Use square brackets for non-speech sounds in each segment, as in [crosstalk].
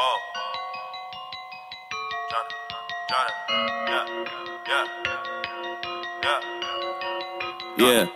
Whoa. Johnny, Johnny, yeah, yeah, yeah. Yeah,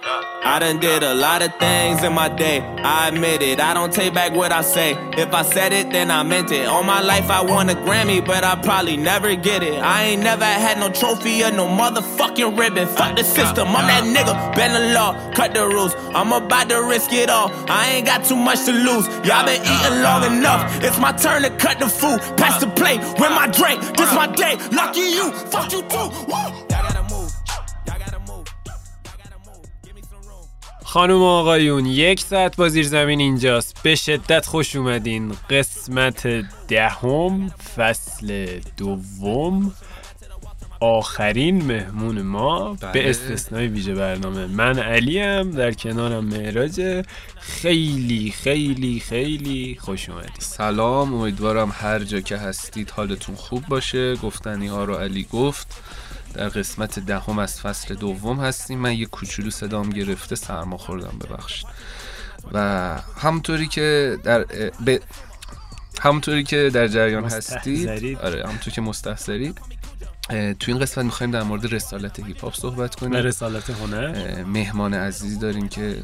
I done did a lot of things in my day. I admit it. I don't take back what I say. If I said it, then I meant it. All my life I won a Grammy, but I probably never get it. I ain't never had no trophy or no motherfucking ribbon. Fuck the system. I'm that nigga. Bend the law, cut the rules. I'm about to risk it all. I ain't got too much to lose. Y'all been eating long enough. It's my turn to cut the food. Pass the plate. Win my drink. This my day. Lucky you. Fuck you too. Woo! خانم و آقایون یک ساعت با زیر زمین اینجاست. به شدت خوش اومدین. قسمت دهم فصل دوم. آخرین مهمون ما. بله. به استثنای ویژه برنامه. من علیم در کنارم معراج. خیلی خیلی خیلی خوش اومدید سلام. امیدوارم هر جا که هستید حالتون خوب باشه. گفتنی ها رو علی گفت. در قسمت دهم از فصل دوم هستیم. من یه کوچولو صدام گرفته سرما خوردم ببخشید. و همونطوری که در به همونطوری که در جریان هستید مستحضرید. آره همونطور که مستحضرید. تو این قسمت می‌خوایم در مورد رسالت هیپ هاپ صحبت کنیم. رسالت هنر. مهمان عزیزی داریم که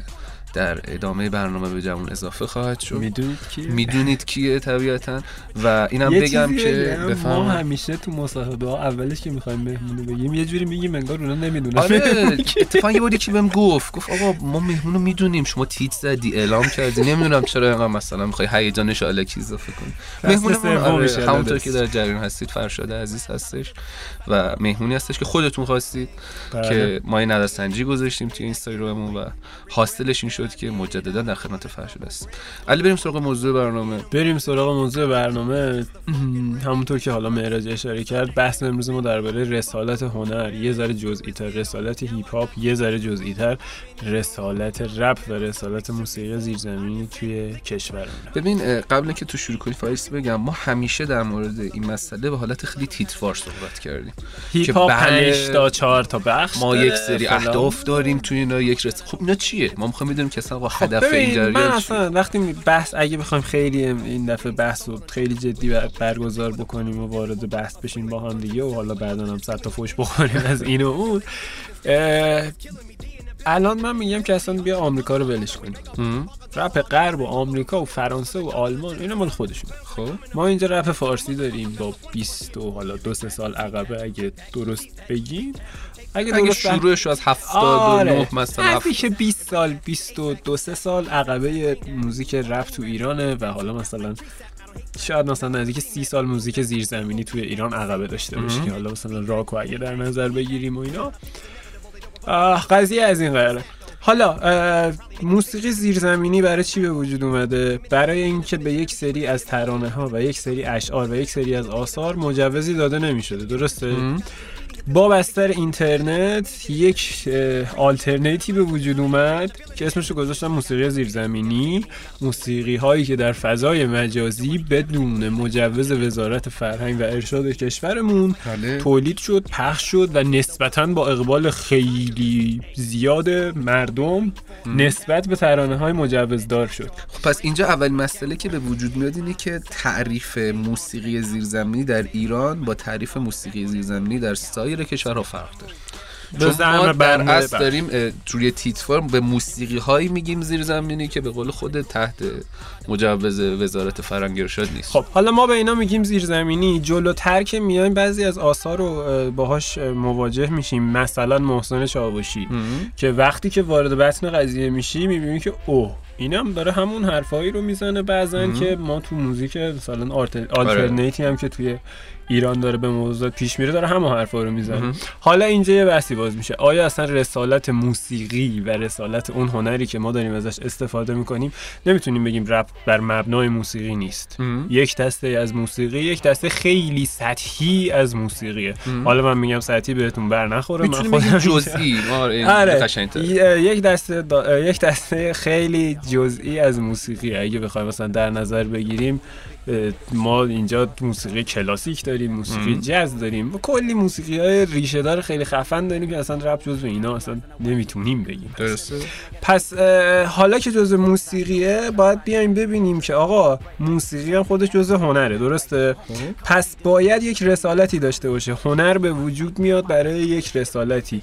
در ادامه برنامه به جمعون اضافه خواهد شد. می‌دونید کی می‌دونید کیه طبیعتا؟ و اینم بگم که بگم، ما بفهم همیشه تو مصاحبه ها اولش که می‌خوایم مهمونو بگیم یه جوری میگیم انگار اونا نمی‌دونن. آره [laughs] اتفاقا یه بودی که بهم گفت گفت آقا ما مهمونو می‌دونیم شما تیت زدی اعلام کردی نمی‌دونم چرا اینقدر مثلا می‌خوای هیجانش الکی اضافه کنی. مهمون آره همونطور. که در جریان هستید فرشاده عزیز هستش. و مهمونی هستش که خودتون خواستید بله. که ما این نظرسنجی گذاشتیم توی اینستاگراممون و حاصلش این شد که مجددا در خدمت فرشاده است علی بریم سراغ موضوع برنامه. بریم سراغ موضوع برنامه. همونطور که حالا معراج اشاره کرد بحث امروز ما درباره رسالت هنر. یه ذره جزئی تر رسالت هیپ هاپ یه ذره جزئی تر رسالت رپ و رسالت موسیقی زیرزمینی توی کشورمون ببین قبل اینکه تو شروع کنی فایس بگم ما همیشه در مورد این مسئله به حالت خیلی تیتروار صحبت کردیم. هیپ هاپ بله. 5 تا 4 تا بخش ما یک سری. اهداف داریم توی اینا یک رس... خب اینا چیه ما می‌خوایم بدونیم که اصلا آقا خب هدف این من جریان چیه اصلا وقتی بحث اگه بخوایم خیلی این دفعه بحث رو خیلی جدی بر- برگزار بکنیم و وارد بحث بشیم با هم دیگه و حالا بعدا هم صد تا فوش بخوریم از این و اون الان من میگم که اصلا بیا آمریکا رو ولش کنیم. هم؟ رپ غرب و آمریکا و فرانسه و آلمان اینا مال خودشون. خب؟ ما اینجا رپ فارسی داریم با 20 و حالا دو سه سال عقبه اگه درست بگیم اگه, اگه شروعش رو از 79 آره. مثلا که 20 سال 22 سه سال عقبه موزیک رپ تو ایرانه و حالا مثلا شاید مثلا نزدیک سی سال موزیک زیرزمینی توی ایران عقبه داشته باشه که حالا مثلا راکو اگه در نظر بگیریم و اینا. قضیه از این قراره. حالا موسیقی زیرزمینی برای چی به وجود اومده؟ برای اینکه به یک سری از ترانه ها و یک سری اشعار و یک سری از آثار مجوزی داده نمی شده درسته با بستر اینترنت یک اه، آلترنیتی به وجود اومد که اسمش رو گذاشتن موسیقی زیرزمینی. موسیقی هایی که در فضای مجازی بدون مجوز وزارت فرهنگ و ارشاد کشورمون بله. تولید شد پخش شد و نسبتا با اقبال خیلی زیاد مردم نسبت به ترانه های مجوزدار شد. خب پس اینجا اولین مسئله که به وجود میاد اینه که تعریف موسیقی زیرزمینی در ایران با تعریف موسیقی زیرزمینی در سایر کشورها فرق داره. چون ما در اصل. داریم روی تیتفار به موسیقی هایی میگیم زیرزمینی که به قول خود تحت مجوز وزارت فرهنگ ارشاد نیست. خب حالا ما به اینا میگیم زیرزمینی جلوتر که میایم بعضی از آثار رو اه، باهاش اه، مواجه میشیم. مثلا محسن چاوشی که وقتی که وارد بطن قضیه میشی می‌بینی که اوه اینم داره همون حرفایی رو می‌زنه بعضا که ما تو موزیک مثلا آلترنیتی هم که توی ایران داره به موضوعات پیش میره داره همه حرفا رو می‌زنه. حالا اینجا یه بحثی باز میشه. آیا اصلا رسالت موسیقی و رسالت اون هنری که ما داریم ازش استفاده می‌کنیم نمی‌تونیم بگیم رپ بر مبنای موسیقی نیست. یک دسته از موسیقی یک دسته خیلی سطحی از موسیقیه. حالا من میگم سطحی بهتون بر نخوره من خودم جزئی. [laughs] آره. یک دسته دا- یک دسته خیلی جزئی از موسیقی اگه بخوایم مثلا در نظر بگیریم ما اینجا موسیقی کلاسیک داریم موسیقی جاز داریم. و کلی موسیقی های ریشه دار خیلی خفن داریم که اصلا رپ جزو اینا اصلا نمی‌تونیم بگیم. درسته. پس حالا که جزء موسیقیه باید بیایم ببینیم که آقا موسیقی هم خودش جزء هنره درسته؟ پس باید یک رسالتی داشته باشه. هنر به وجود میاد برای یک رسالتی.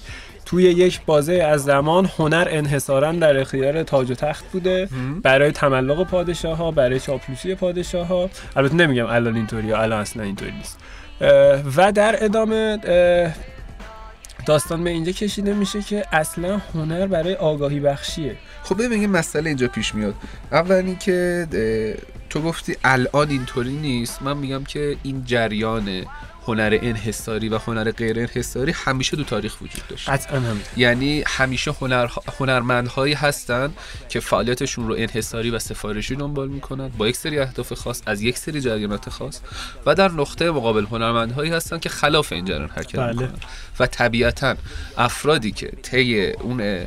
توی یک بازه از زمان هنر انحصارا در اختیار تاج و تخت بوده. برای تملق پادشاه ها برای چاپلوسی پادشاه ها البته نمیگم الان اینطوری الان اصلا اینطوری نیست. و در ادامه داستان به اینجا کشیده میشه که اصلا هنر برای آگاهی بخشیه. خب ببین مسئله اینجا پیش میاد. اول اینکه تو گفتی الان اینطوری نیست. من میگم که این جریان هنر انحصاری و هنر غیر انحصاری همیشه دو تاریخ وجود داشت. قطعا هم یعنی همیشه هنر هنرمندهایی هستن که فعالیتشون رو انحصاری و سفارشی دنبال می‌کنن با یک سری اهداف خاص از یک سری جریانات خاص و در نقطه مقابل هنرمندهایی هستن که خلاف این جریان حرکت بله. می‌کنن. و طبیعتا افرادی که طی اون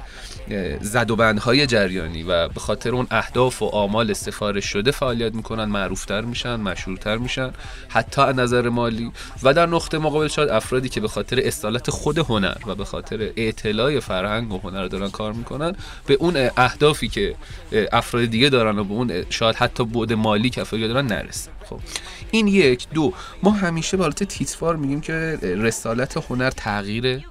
اه، اه، زد و بندهای جریانی و به خاطر اون اهداف و آمال سفارش شده فعالیت می‌کنن معروفتر میشن مشهورتر میشن حتی از نظر مالی. و در نقطه مقابل شاید افرادی که به خاطر اصالت خود هنر و به خاطر اطلاع فرهنگ و هنر دارن کار می‌کنن به اون اه، اهدافی که افراد دیگه دارن و به اون شاید حتی بعد مالی که افراد دارن نرسن. خب این یک. دو. ما همیشه به حالت تیتوار میگیم که رسالت هنر تغییره.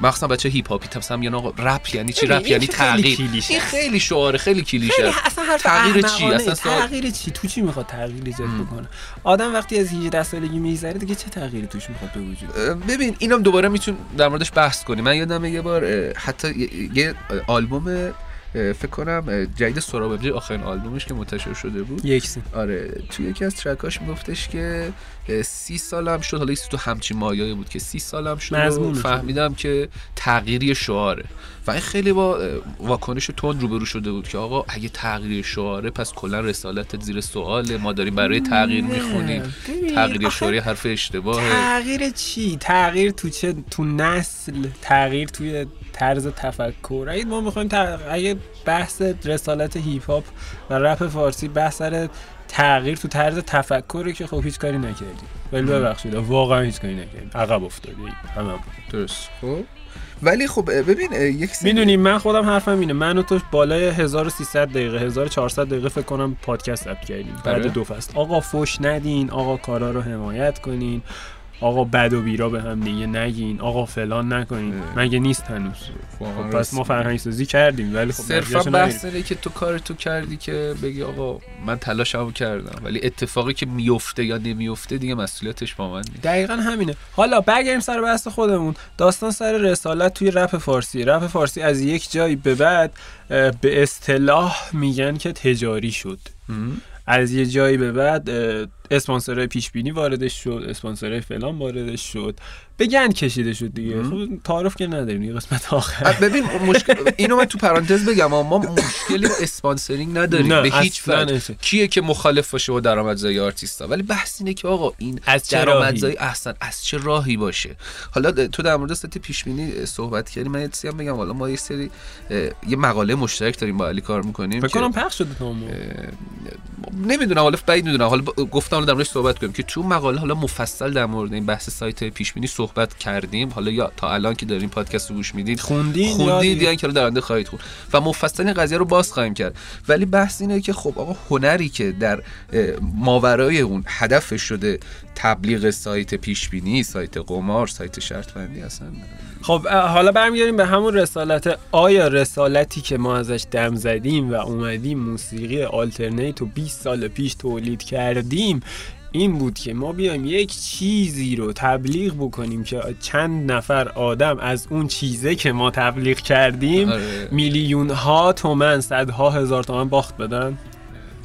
مخصوصا بچه هیپ هاپی مثلا میگن آقا رپ یعنی چی؟ رپ یعنی تغییر. این. خیلی شعاره خیلی کلیشه. اصلا حرف تغییر چی. اصلا تغییر چی؟ تو چی می‌خواد تغییر ایجاد بکنه؟ آدم وقتی از 18 سالگی میگذره دیگه چه تغییری توش می‌خواد به وجود ببین اینم دوباره میتون در موردش بحث کنیم من یادمه یه بار حتی یه- آلبوم فکر کنم جدید سرابجی آخرین آلبومش که منتشر شده بود. یک سین آره توی یکی از ترکاش میگفتش که سی سالم شد. حالا تو همچین مایایی بود که سی سالم شد و مضمونش. فهمیدم که تغییری شعاره. و این خیلی با واکنش تند روبرو شده بود که آقا اگه تغییر شعاره پس کلا رسالت زیر سواله. ما داریم برای تغییر می‌خونیم. تغییر شعاری حرف اشتباهه. تغییر چی؟ تغییر تو چه تو نسل؟ تغییر توی طرز تفکر. اگه ما می‌خوایم. اگه بحث رسالت هیپ هاپ و رپ فارسی بحث سر تغییر تو طرز تفکره که خب هیچ کاری نکردیم. ولی ببخشید واقعا هیچ کاری نکردیم. عقب افتاده همه درست. خب. ولی خب ببین یک سری می‌دونی من خودم حرفم اینه. من و تو بالای 1300 دقیقه 1400 دقیقه فکر کنم پادکست ضبط کردیم. بعد آره. دو فصل. آقا فوش ندین آقا کارا رو حمایت کنین. آقا بد و بیرا به هم دیگه نگین. آقا فلان نکنین. مگه نیست هنوز؟ واقعا خب پس ما. فرهنگ سازی کردیم ولی خب صرفا بحث که تو کار تو کردی که بگی آقا من تلاشمو کردم ولی اتفاقی که میفته یا نمیفته دیگه مسئولیتش با من نیست. دقیقا همینه. حالا برگردیم سر بحث خودمون. داستان سر رسالت توی رپ فارسی. رپ فارسی از یک جایی به بعد به اصطلاح میگن که تجاری شد. از یه جایی به بعد اسپانسرهای پیش بینی واردش شد اسپانسرهای فلان واردش شد. به گند کشیده شد دیگه. خب تعارف که نداریم یه قسمت آخر. ببین مشکل اینو من تو پرانتز بگم ما مشکلی با sponsoring نداریم نه، به هیچ وجه. کیه که مخالف باشه با درآمدزایی آرتیستا؟ ولی بحث اینه که آقا این از درآمدزایی احسن از چه راهی باشه؟ حالا تو در مورد سایت پیش بینی صحبت کردی من یه بگم. حالا ما یه سری یه مقاله مشترک داریم با علی کار می‌کنیم فکر کنم پخش شده همون. نمی‌دونم حالا بعید می‌دونم. حالا گفتم حالا در موردش صحبت کنیم که تو مقاله حالا مفصل در مورد این بحث سایت پیش بینی صحبت کردیم. حالا یا تا الان که داریم پادکست رو گوش می‌دید خوندین خوندید یا که در آینده خواهید خوند. و مفصل این قضیه رو باز خواهیم کرد. ولی بحث اینه که خب آقا هنری که در ماورای اون هدفش شده تبلیغ سایت پیش بینی سایت قمار سایت شرط بندی اصلا خب حالا برمیگردیم به همون رسالت آیا رسالتی که ما ازش دم زدیم و اومدیم موسیقی آلترنیت و 20 سال پیش تولید کردیم. این بود که ما بیایم یک چیزی رو تبلیغ بکنیم که چند نفر آدم از اون چیزه که ما تبلیغ کردیم آره. میلیون ها تومن صدها هزار تومن باخت بدن.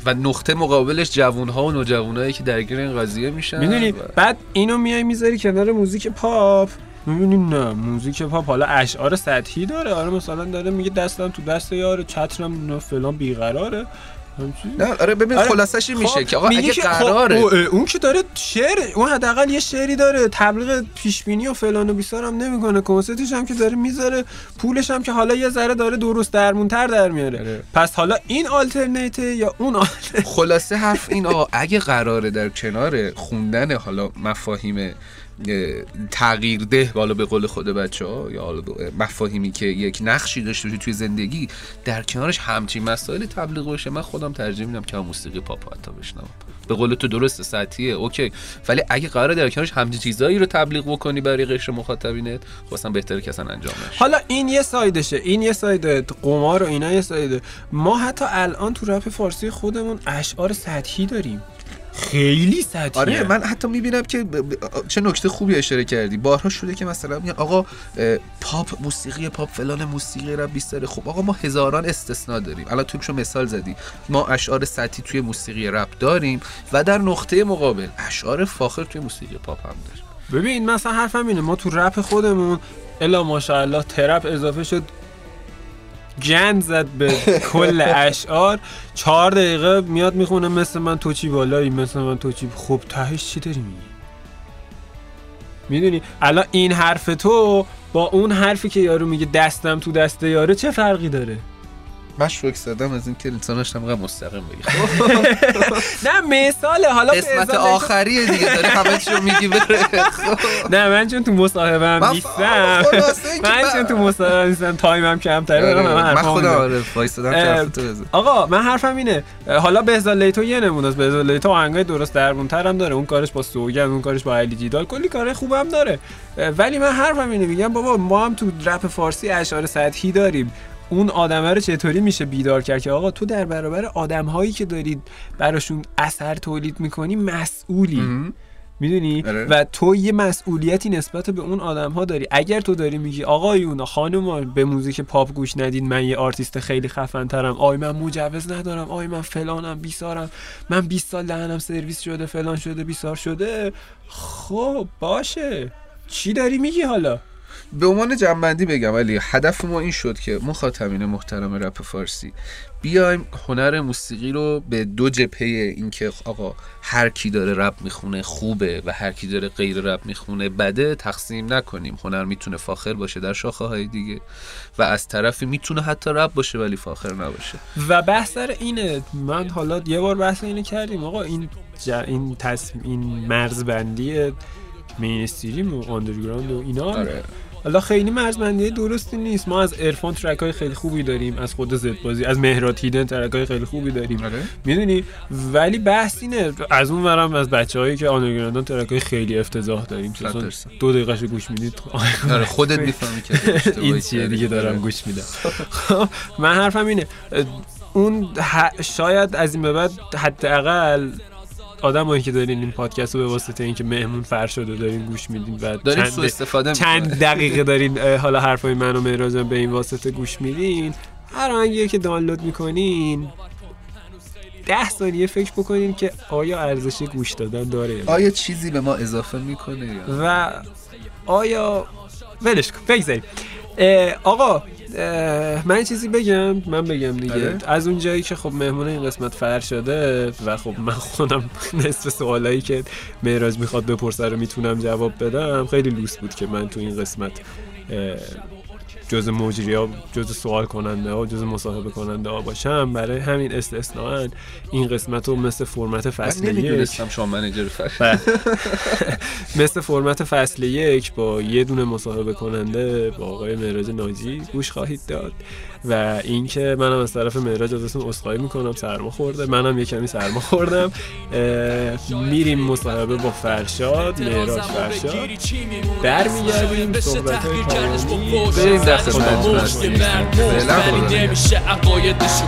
و نقطه مقابلش جوانها و نوجوانایی که درگیر این قضیه میشن. می‌دونی؟ و- بعد اینو میای می‌ذاری کنار موزیک پاپ. می‌بینی نه موزیک پاپ حالا اشعار سطحی داره. آره مثلا داره میگه دستم تو دست یاره چترم نه فلان بیقراره. نه آره ببین آره. خلاصش این میشه خب، که آقا اگه خب، قراره. او- اون که داره شعر اون حداقل یه شعری داره تبلیغ پیش بینی و فلان و بیسار هم نمی‌کنه. کنسرتش هم که داره می‌ذاره پولش هم که حالا یه ذره داره درست درمونتر در میاره. آره. پس حالا این آلترنیته یا اون آلترنیت خلاصه حرف این آقا اگه قراره در کنار خوندن حالا مفاهیم اه، تغییرده حالا به قول خود بچه ها یا مفاهیمی که یک نقشی داشته باشه توی زندگی در کنارش همچین مسائلی تبلیغ باشه. من خودم ترجیح میدم که موسیقی پاپ حتی بشنوم. به قول تو درست سطحیه اوکی. ولی اگه قراره در کنارش همچین چیزایی رو تبلیغ بکنی برای قشر مخاطبینت اصلا بهتره که اصلا انجام نشه حالا این یه side شه این یه side ه قمار و اینا یه side ه ما حتی الان تو رپ فارسی خودمون اشعار سطحی داریم. خیلی سطحی آره من حتی می‌بینم که ب- ب- چه نکته خوبی اشاره کردی. بارها شده که مثلا میگن آقا پاپ موسیقی پاپ فلان موسیقی رپ بیشتره خب آقا ما هزاران استثنا داریم. الان تو شو مثال زدی. ما اشعار سطحی توی موسیقی رپ داریم و در نقطه مقابل اشعار فاخر توی موسیقی پاپ هم داریم. ببین مثلا حرفم اینه. ما تو رپ خودمون الا ماشاءالله ترپ اضافه شد. گند زد به کل اشعار. چهار دقیقه میاد می‌خونه مثل من تو چی بالایی مثل من تو چی. خب تهش چی داری میگی؟ می‌دونی؟ الان این حرف تو با اون حرفی که یارو میگه دستم تو دست یاره چه فرقی داره؟ من شوک زدم از اینکه انسانش هم مستقیم بگی [laughs] نه مثال حالا قسمت آخریه دیگه داری همه چیو میگی بره. نه من چون تو مصاحبه من نیستم. من چون تو مصاحبه نیستم time م کمتره برم همه من خودم. آره وایسادم آقا من حرفم اینه. حالا بهزاد لیتو یه نمونه است. بهزاد لیتو آهنگای درست درمونتر هم داره. اون کارش با سوگن اون کارش با علی جی‌دال کلی کار خوبم داره. ولی من حرفم اینه میگم بابا ما هم تو رپ فارسی اشعار سطحی داریم. اون آدمه رو چطوری میشه بیدار کرد که آقا تو در برابر آدم هایی که دارید براشون اثر تولید می‌کنی مسئولی. مهم. می‌دونی؟ آره. و تو یه مسئولیتی نسبت به اون آدم ها داری. اگر تو داری میگی آقایون خانم به موزیک پاپ گوش ندید من یه آرتیست خیلی خفن ترم آی من مجوز ندارم. آی من فلانم بیسارم. من 20 سال دهنم سرویس شده فلان شده بیسار شده. خب باشه. چی داری میگی حالا؟ به عنوان جمع‌بندی بگم ولی هدف ما این شد که مخاطبین محترم رپ فارسی بیایم هنر موسیقی رو به دو جبهه اینکه آقا هر کی داره رپ می‌خونه خوبه و هر کی داره غیر رپ می‌خونه بده تقسیم نکنیم هنر می‌تونه فاخر باشه در شاخه های دیگه و از طرفی می‌تونه حتی رپ باشه ولی فاخر نباشه و بحث سر اینه من حالا یه بار بحث اینه کردیم آقا این. این تصمیم این مرزبندی mainstream و underground و اینا آره. حالا خیلی مرزبندی درستی نیست ما از عرفان track های خیلی خوبی داریم از خود زد بازی از مهراد هیدن track های خیلی خوبی داریم آره. می‌دونی ولی بحث اینه از اون ورم از بچه هایی که آندرگراندان ترک های خیلی افتضاح داریم. دو دقیقه گوش می‌دید آره خودت [laughs] می‌فهمی که این چیه. دیگه دارم آره. گوش میدم خب، من حرفم اینه اون شاید از این به بعد حداقل آدمایی که دارین این پادکست رو به واسطه اینکه مهمون فر شده دارین گوش میدین و داریم چند- استفاده چند. دقیقه دارین حالا حرفای من و مهرازم به این واسطه گوش میدین هر آهنگی که دانلود می‌کنین ده ثانیه فکر بکنین که آیا ارزش گوش دادن داره. آیا چیزی به ما اضافه می‌کنه یا و آیا ولش کن بگذاریم آقا من یه چیزی بگم من بگم دیگه آره. از اون جایی که خب مهمون این قسمت فر شده و خب من خودم [laughs] نصف سوالایی که مهراج می‌خواد بپرسه رو می‌تونم جواب بدم خیلی لوس بود که من تو این قسمت جز مجری ها جز سوال کننده ها جز مصاحبه کننده ها باشم. برای همین استثناء این قسمت رو مثل فرمت من فصل یک شما منیجر بله. [laughs] مثل فرمت فصل یک با یه دونه مصاحبه کننده با آقای مهراج ناجی گوش خواهید داد. و اینکه منم از طرف مهراج ازتون عذرخواهی می‌کنم. سرما خورده. منم یه کمی سرما خوردم. میریم مصاحبه با فرشاد. مهراج فرشاد. برمیگردیم صحبت های پایانی بریم در مرد فعلا ولی خدا. نمیشه عقایدشو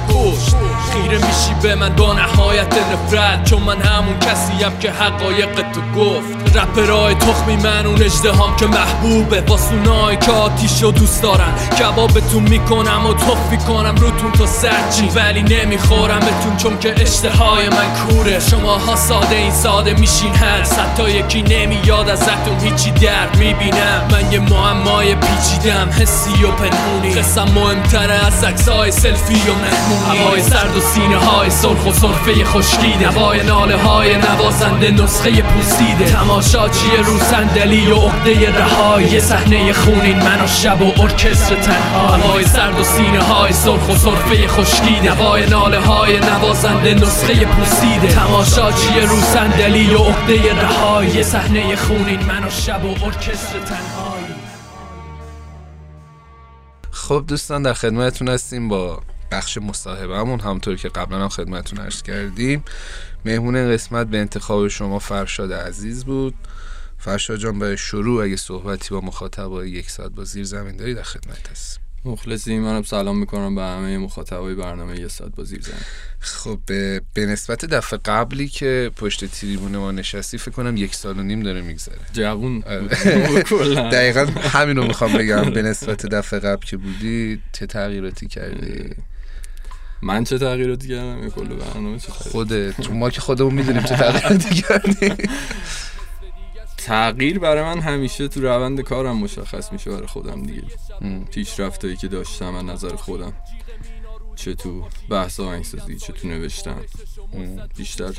خیره میشی به من با نهایت نفرت. چون من همون کسیم که حقایق تو گفت. رپرای تخمی من اون اجدهام که محبوبه. واسونای که آتیشو دوست دارن. کبابتون می‌کنم و توفی کنم روتون تا سرچین ولی نمیخورمتون چون که اشتهای من کوره. شما ها ساده این ساده میشین هر حتی یکی نمیاد ازتون هیچی در می‌بینم. من یه معمای پیچیدم حسی و پنهونی. قسم مهمتره از عکسای سلفی و مهمونی. هوای سرد و سینه های سرخ و صرفه خشکیده هوای ناله های نوازنده نسخه پوسیده. تماشاچی رو صندلی و عقده رهایی. صحنه خونین من و شب و ارکستر تنها هوای سرد و سینه های سرخ و صرفه خشکیده. هوای ناله های نوازنده نسخه پوسیده. تماشاچی رو صندلی و عقده رهایی. صحنه خونین من و شب و ارکستر تنهایی. خب دوستان در خدمتتون هستیم با بخش مصاحبهمون. همونطور که قبلا هم خدمتتون عرض کردیم مهمون قسمت به انتخاب شما فرشاد عزیز بود. فرشاد جان به شروع اگه صحبتی با مخاطبای یک ساعت با زیر زمین داری در خدمت هست مخلصی منم سلام می‌کنم به همه مخاطبای برنامه یه ساعت با زیر زمین. خب به, به نسبت دفعه قبلی که پشت تریبون ما نشستی فکر کنم یک سال و نیم داره میگذره. جوون. آره. [laughs] دقیقا همین رو می‌خوام بگم. به نسبت دفعه قبل که بودی چه تغییراتی کردی؟ من چه تغییراتی کردم؟ کل برنامه چه خودت. ما که خودمون می‌دونیم چه تغییراتی کردی [laughs] تغییر برای من همیشه تو روند کارم مشخص میشه برای خودم دیگه. پیشرفتایی که داشتم از نظر خودم چه تو بحث آهنگسازی چه تو نوشتن. بیشتر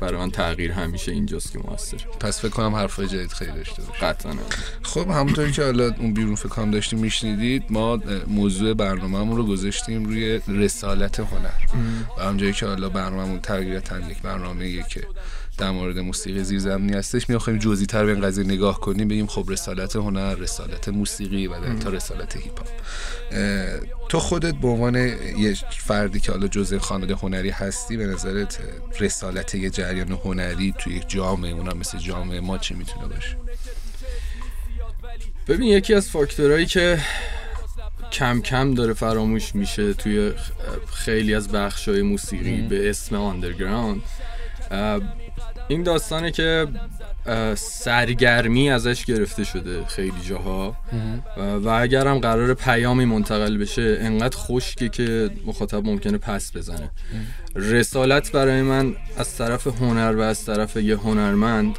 برای من تغییر همیشه اینجاست که موثر. پس فکر کنم حرفای جدید خیلی داشته باشه قطعا. خب همونطوری که حالا اون بیرون فکر کنم داشتیم میشنیدید ما موضوع برنامهمون رو گذاشتیم روی رسالت هنر. و همونجایی که حالا برنامهمون تغییرتا یک برنامه که در مورد موسیقی زیرزمینی هستش. می‌خوایم جزئی تر به این قضیه نگاه کنیم بگیم خب رسالت هنر رسالت موسیقی و در تا رسالت هیپ هاپ تو خودت به عنوان یه فردی که حالا جزء خانواده هنری هستی به نظرت رسالت یه جریان هنری توی یک جامعه اونم مثل جامعه ما چی می‌تونه باشه؟ ببین یکی از فاکتورهایی که کم کم داره فراموش میشه توی خیلی از بخشای موسیقی به اسم آندرگراند این داستانه که سرگرمی ازش گرفته شده خیلی جاها. و اگرم قرار پیامی منتقل بشه انقدر خشکه که مخاطب ممکنه پس بزنه. رسالت برای من از طرف هنر و از طرف یه هنرمند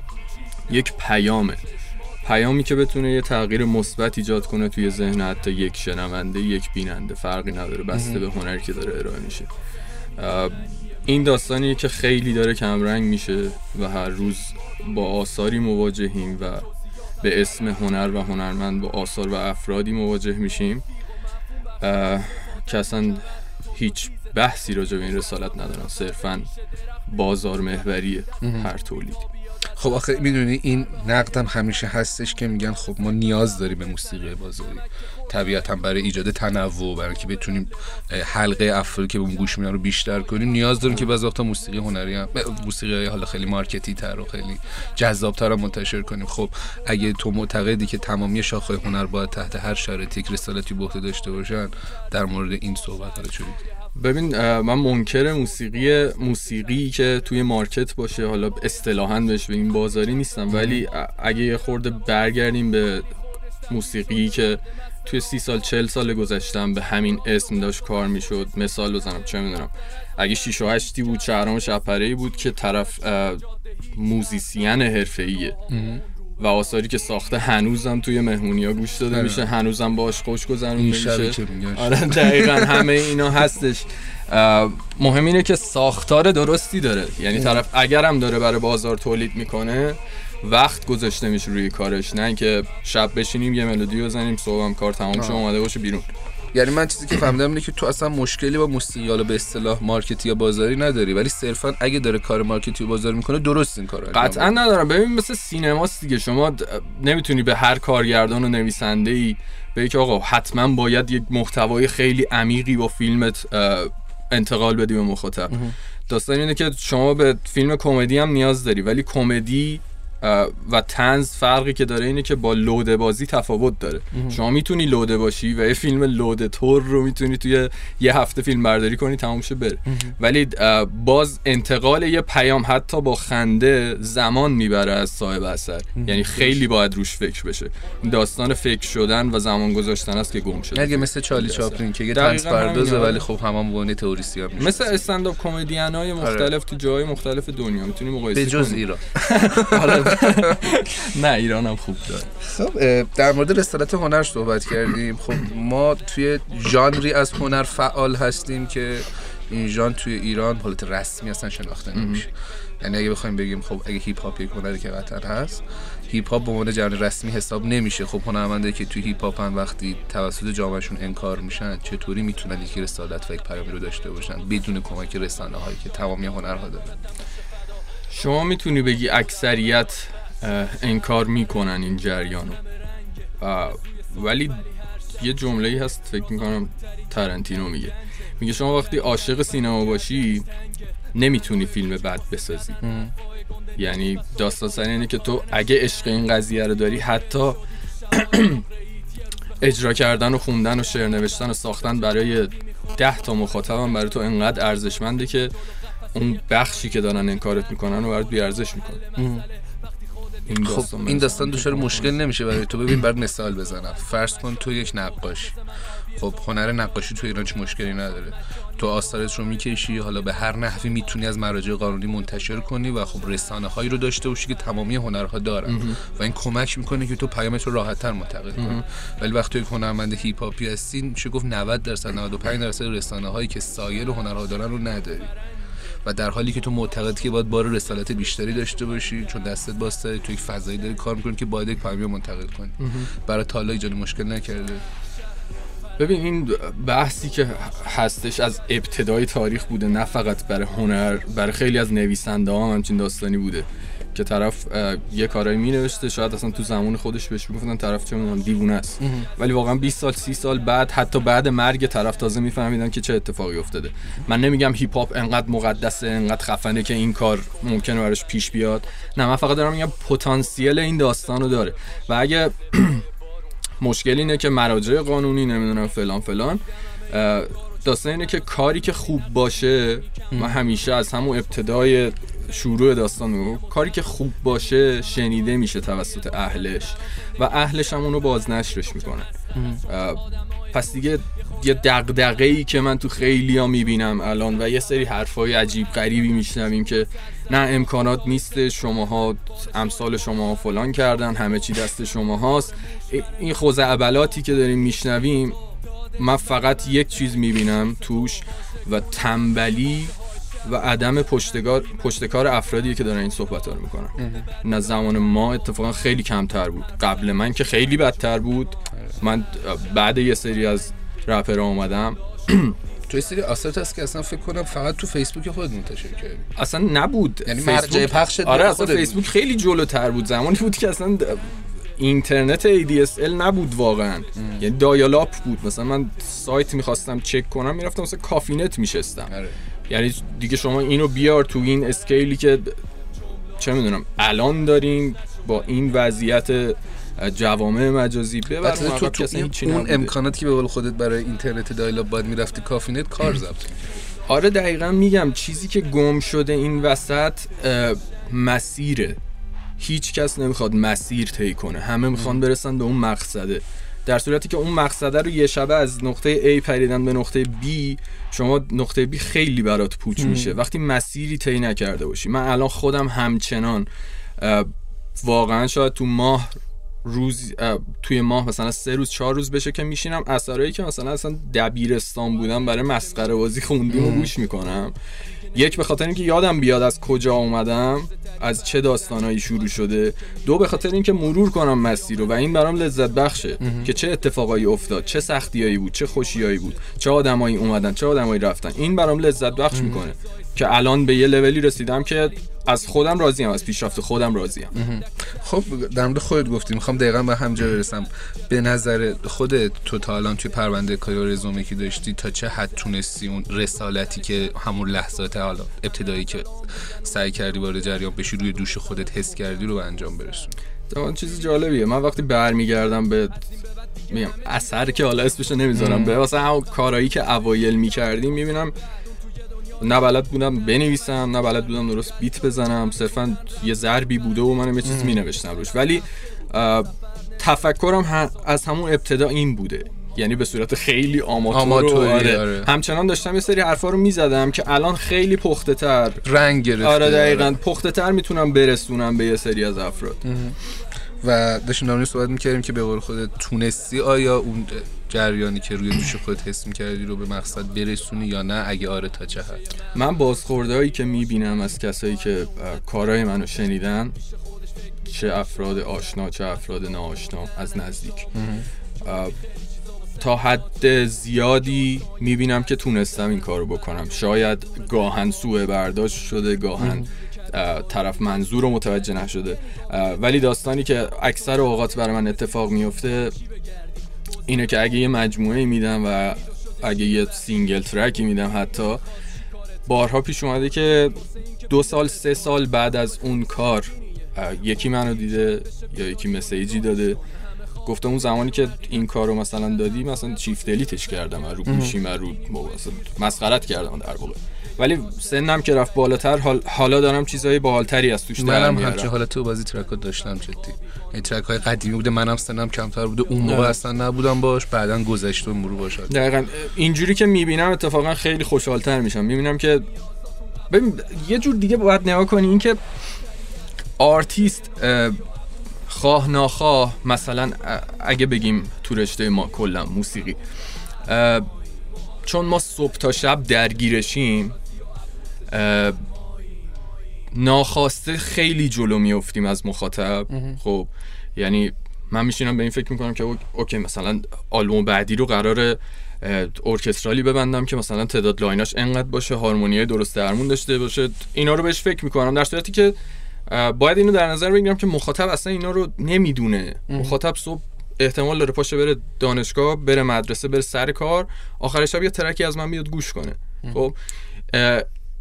[clears throat] یک پیامه. پیامی که بتونه یه تغییر مثبت ایجاد کنه توی ذهن حتی یک شنونده یک بیننده. فرقی نداره بسته به هنری که داره ارائه میشه. این داستانیه که خیلی داره کمرنگ میشه و هر روز با آثاری مواجهیم و به اسم هنر و هنرمند با آثار و افرادی مواجه میشیم. که اصلا هیچ بحثی راجع به این رسالت ندارن. صرفا بازار محوریه هر تولید. خب آخه می‌دونی این نقدم همیشه هستش که میگن خب ما نیاز داریم به موسیقی بازاری. طبیعتا برای ایجاد تنوع برای که بتونیم حلقه افرادی که به گوش میدن رو بیشتر کنیم نیاز داریم که بعضی وقتا موسیقی هنری هم موسیقی حالا خیلی مارکتی تر و خیلی جذاب تر منتشر کنیم. خب اگه تو معتقدی که تمامی شاخه هنر باید تحت هر شرایطی یک رسالتی به عهده داشته باشن در مورد این صحبت ها چه ببین من منکر موسیقی موسیقی که توی مارکت باشه حالا اصطلاحا بهش به این بازاری نیستم ولی اگه یه خورده برگردیم به موسیقی که توی سی سال چل سال گذشتم به همین اسم داشت کار می‌شد. مثال بزنم چه می‌دونم. اگه شیش و هشتی بود شهرام شب‌پره بود که طرف موزیسین حرفه‌ایه. و آثاری که ساخته هنوزم توی مهمونی گوش داده میشه. هنوزم باش خوش گذرون میشه. آره دقیقا همه اینا هستش. مهم اینه که ساختار درستی داره. یعنی طرف اگرم داره برای بازار تولید می‌کنه وقت گذاشته میشه روی کارش نه اینکه شب بشینیم یه ملودی بزنیم صبحم کار تمام شه اومده باشه بیرون. یعنی من چیزی که فهمیدم اینه که تو اصلا مشکلی با موسیقی حالا به اصطلاح مارکتی یا بازاری نداری ولی صرفا اگه داره کار مارکتی و بازاری می‌کنه درست این کارو قطعا ندارم. ببین مثل سینماست دیگه. شما نمی‌تونی به هر کارگردان و نویسنده ای به که آقا حتما باید یک محتوای خیلی عمیقی با فیلمت انتقال بدی به مخاطب. داستان اینه که شما به فیلم کمدی هم نیاز داری ولی کمدی و تنز فرقی که داره اینه که با لوده بازی تفاوت داره. شما می‌تونی لوده باشی و یه فیلم لوده تور رو می‌تونی توی یه هفته فیلم برداری کنی تموم شه بره. ولی باز انتقال یه پیام حتی با خنده زمان می‌بره از صاحب اثر. یعنی خیلی باید روش فکر بشه. داستان فکر شدن و زمان گذاشتن است که گم شده. اگه مثل چالی چاپلین که یه تنز پردازه ولی خب همان بونه تئوریسی هم مثل استنداپ کمدین های مختلف تو جای مختلف دنیا. می‌تونی مقایسه به جز ایران. [laughs] آره [laughs] نه ایران هم خوب داره. خب در مورد رسالت هنر صحبت کردیم. خب ما توی ژانری از هنر فعال هستیم که این ژانر توی ایران حالت رسمی اصلا شناخته نمیشه. یعنی اگه بخوایم بگیم خب اگه هیپ هاپ یک هنری که قطعا هست هیپ هاپ به عنوان ژانر رسمی حساب نمیشه. خب هنرمندایی که توی هیپ هاپن وقتی توسط جامعهشون انکار میشن چطوری می‌تونن یک رسالت و یک پیامی رو داشته باشن بدون کمک رسانه هایی که تمامی هنرها داره شما می‌تونی بگی اکثریت انکار می‌کنن این جریانو. ولی یه جمله هست فکر می‌کنم تارانتینو میگه. میگه شما وقتی عاشق سینما باشی نمی‌تونی فیلم بد بسازی. یعنی داستان سر اینه که تو اگه عشق این قضیه رو داری حتی [clears throat] اجرا کردن و خوندن و شعر نوشتن و ساختن برای ده تا مخاطبم برای تو انقدر ارزشمنده که اون بخشی که دارن انکارت می‌کنن و برات بیارزش می‌کنن. این خب داستان این به داستان دچار مشکل نمیشه برای تو. ببین بر مثال بزنم. فرض کن تو یک نقاشی. خب هنر نقاشی تو ایران چه مشکلی نداره. تو آثارت رو می‌کشی حالا به هر نحوی می‌تونی از مراجع قانونی منتشر کنی و خب رسانه هایی رو داشته باشی که تمامی هنرها دارن. و این کمک می‌کنه که تو پیامت رو راحت تر منتقل کنی. ولی وقتی تو یک هنرمند هیپ هاپی هستی میشه گفت 90 درصد 95 درصد رسانه هایی که سایر هنرها دارن رو نداری. و در حالی که تو معتقدی که باید بار رسالت بیشتری داشته باشی چون دستت باسته تو یک فضایی داری کار می‌کنی که باید یک پیامی رو منتقل کنی. برای تالا ایجاد مشکل نکرده. ببین این بحثی که هستش از ابتدای تاریخ بوده نه فقط برای هنر برای خیلی از نویسنده هم همچین داستانی بوده. که طرف یه کارایی می نوشته شاید اصلا تو زمان خودش بهش می‌گفتن طرف چه می‌دونم دیوونه است. ولی واقعا 20 سال 30 سال بعد حتی بعد مرگ طرف تازه میفهمیدن که چه اتفاقی افتاده. من نمیگم هیپ هاپ انقدر مقدسه انقدر خفنه که این کار ممکنه براش پیش بیاد. نه من فقط دارم میگم پتانسیل این داستان رو داره. و اگه [clears throat] مشکل اینه که مراجع قانونی نمی‌دونم فلان فلان داستان اینه که کاری که خوب باشه من همیشه از همون ابتدای شروع داستان میگم کاری که خوب باشه شنیده میشه توسط اهلش و اهلش هم اونو بازنشرش می‌کنن. پس دیگه یه دقدقه ای که من تو خیلی ها می‌بینم الان و یه سری حرفای عجیب غریبی میشنویم که نه امکانات نیست شماها امثال شما فلان کردن همه چی دست شما هاست این خوزعبلاتی که داریم میشنویم من فقط یک چیز می‌بینم توش و تنبلی و عدم پشتکار پشتکار افرادیه که دارن این صحبت رو می‌کنن. نه زمان ما اتفاقا خیلی کمتر بود. قبل من که خیلی بدتر بود. من بعد یه سری از رپر اومدم. تو سری آثارت هست که اصلا فکر کنم فقط تو فیسبوک خود منتشر کردی. اصلا نبود. یعنی مرجع پخشت آره اصلا فیسبوک خیلی جلوتر بود. زمانی بود که اصلا اینترنت ADSL نبود واقعا. یعنی dial-up بود. مثلا من سایت می‌خواستم چک کنم می‌رفتم مثلا کافینت میشستم. آره. یعنی دیگه شما اینو بیار تو این scale ی که چه می‌دونم الان داریم با این وضعیت جوامع مجازی. ببر تو تو این اون. امکاناتی که به قول خودت برای اینترنت dial-up باید می‌رفتی کافینت کار می‌کردی. آره دقیقا میگم چیزی که گم شده این وسط مسیره. هیچ کس نمی‌خواد مسیر طی کنه. همه می‌خوان برسن به اون مقصده. در صورتی که اون مقصده رو یه شبه از نقطه A پریدن به نقطه B شما نقطه B خیلی برات پوچ میشه. وقتی مسیری طی نکرده باشی. من الان خودم همچنان واقعا شاید تو ماه روز توی ماه مثلا سه روز چهار روز بشه که میشینم. اثرایی که مثلا اصلا دبیرستان بودم برای مسخره بازی خوندیم و گوش می‌کنم. یک به خاطر اینکه یادم بیاد از کجا اومدم از چه داستانایی شروع شده. دو به خاطر اینکه مرور کنم مسیر رو و این برام لذت بخشه که چه اتفاقایی افتاد چه سختیایی بود چه خوشیایی بود چه آدمایی اومدن چه آدمایی رفتن. این برام لذت بخش می‌کنه که الان به یه لولی رسیدم که از خودم راضیم از پیشرفت خودم راضیم. خب در مورد خودت گفتی. می‌خوام دقیقا به همجا برسم. به نظر خودت تو تا الان توی پرونده کاری و رزومه که داشتی تا چه حد تونستی اون رسالتی که همون لحظات حالا ابتدایی که سعی کردی وارد جریان بشی روی دوش خودت حس کردی رو به انجام برسون اون چیز جالبیه. من وقتی برمیگردم به میگم اثر که حالا اسمشو نمی‌ذارم به واسه همون کارایی که اوایل می‌کردیم می‌بینم نه بلد بودم بنویسم نه بلد بودم درست بیت بزنم صرفا یه ضربی بوده و منم یه چیز مینوشتم روش. ولی تفکرم ه- از همون ابتدا این بوده. یعنی به صورت خیلی آماتور, آماتوری، آره. آره. همچنان داشتم یه سری حرفا رو می‌زدم که الان خیلی پخته تر رنگ گرفته آره دقیقا. پخته تر می‌تونم برسونم به یه سری از افراد. و داشتیم در صحبت می‌کردیم که به قول خودت تونستی آیا اون جریانی که روی دوش خودت حس می‌کردی رو به مقصد برسونی یا نه؟ اگه آره تا چه حد؟ من بازخوردهایی که می‌بینم از کسایی که کارهای منو شنیدن چه افراد آشنا چه افراد ناآشنا از نزدیک. تا حد زیادی می‌بینم که تونستم این کارو بکنم. شاید گاهن سوء برداشت شده گاهن اه، طرف منظور رو متوجه نشده. ولی داستانی که اکثر اوقات برای من اتفاق میفته اینه که اگه یه مجموعه میدم و اگه یه single track ی میدم حتی بارها پیش اومده که دو سال سه سال بعد از اون کار یکی منو دیده یا یکی message ی داده. گفته اون زمانی که این کار رو مثلا دادی مثلا shift delete ش کردم رو گوشی من رو مسخرت کردم در واقع. ولی سنم که رفت بالاتر حال حالا دارم چیزای باحالتری از توش در منم. همچین حالت تو بازی track ات داشتم جدی این track های قدیمی بوده منم سنم کمتر بوده اون موقع. اصلا نبودم باش بعدا گذشت و مرور باش دقیقا اینجوری که می‌بینم اتفاقا خیلی خوشحالتر میشم می‌بینم که ببین یه جور دیگه باید نگاه کنی این که آرتیست اه، خواه ناخواه مثلا اگه بگیم تو رشته ما کلا موسیقی چون ما صبح تا شب درگیرشیم ناخواسته خیلی جلو میفتیم از مخاطب. خب یعنی من میشینم به این فکر می‌کنم که او- okay مثلا آلبوم بعدی رو قرار orchestral ی ببندم که مثلا تعداد line اش انقدر باشه هارمونیای درست درمون داشته باشه. اینا رو بهش فکر می‌کنم در صورتی که باید اینو در نظر بگیرم که مخاطب اصلا اینا رو نمی‌دونه. مخاطب صبح احتمال داره پاشه بره دانشگاه بره مدرسه بره سر کار آخر شب یه ترکی از من بیاد گوش کنه. خب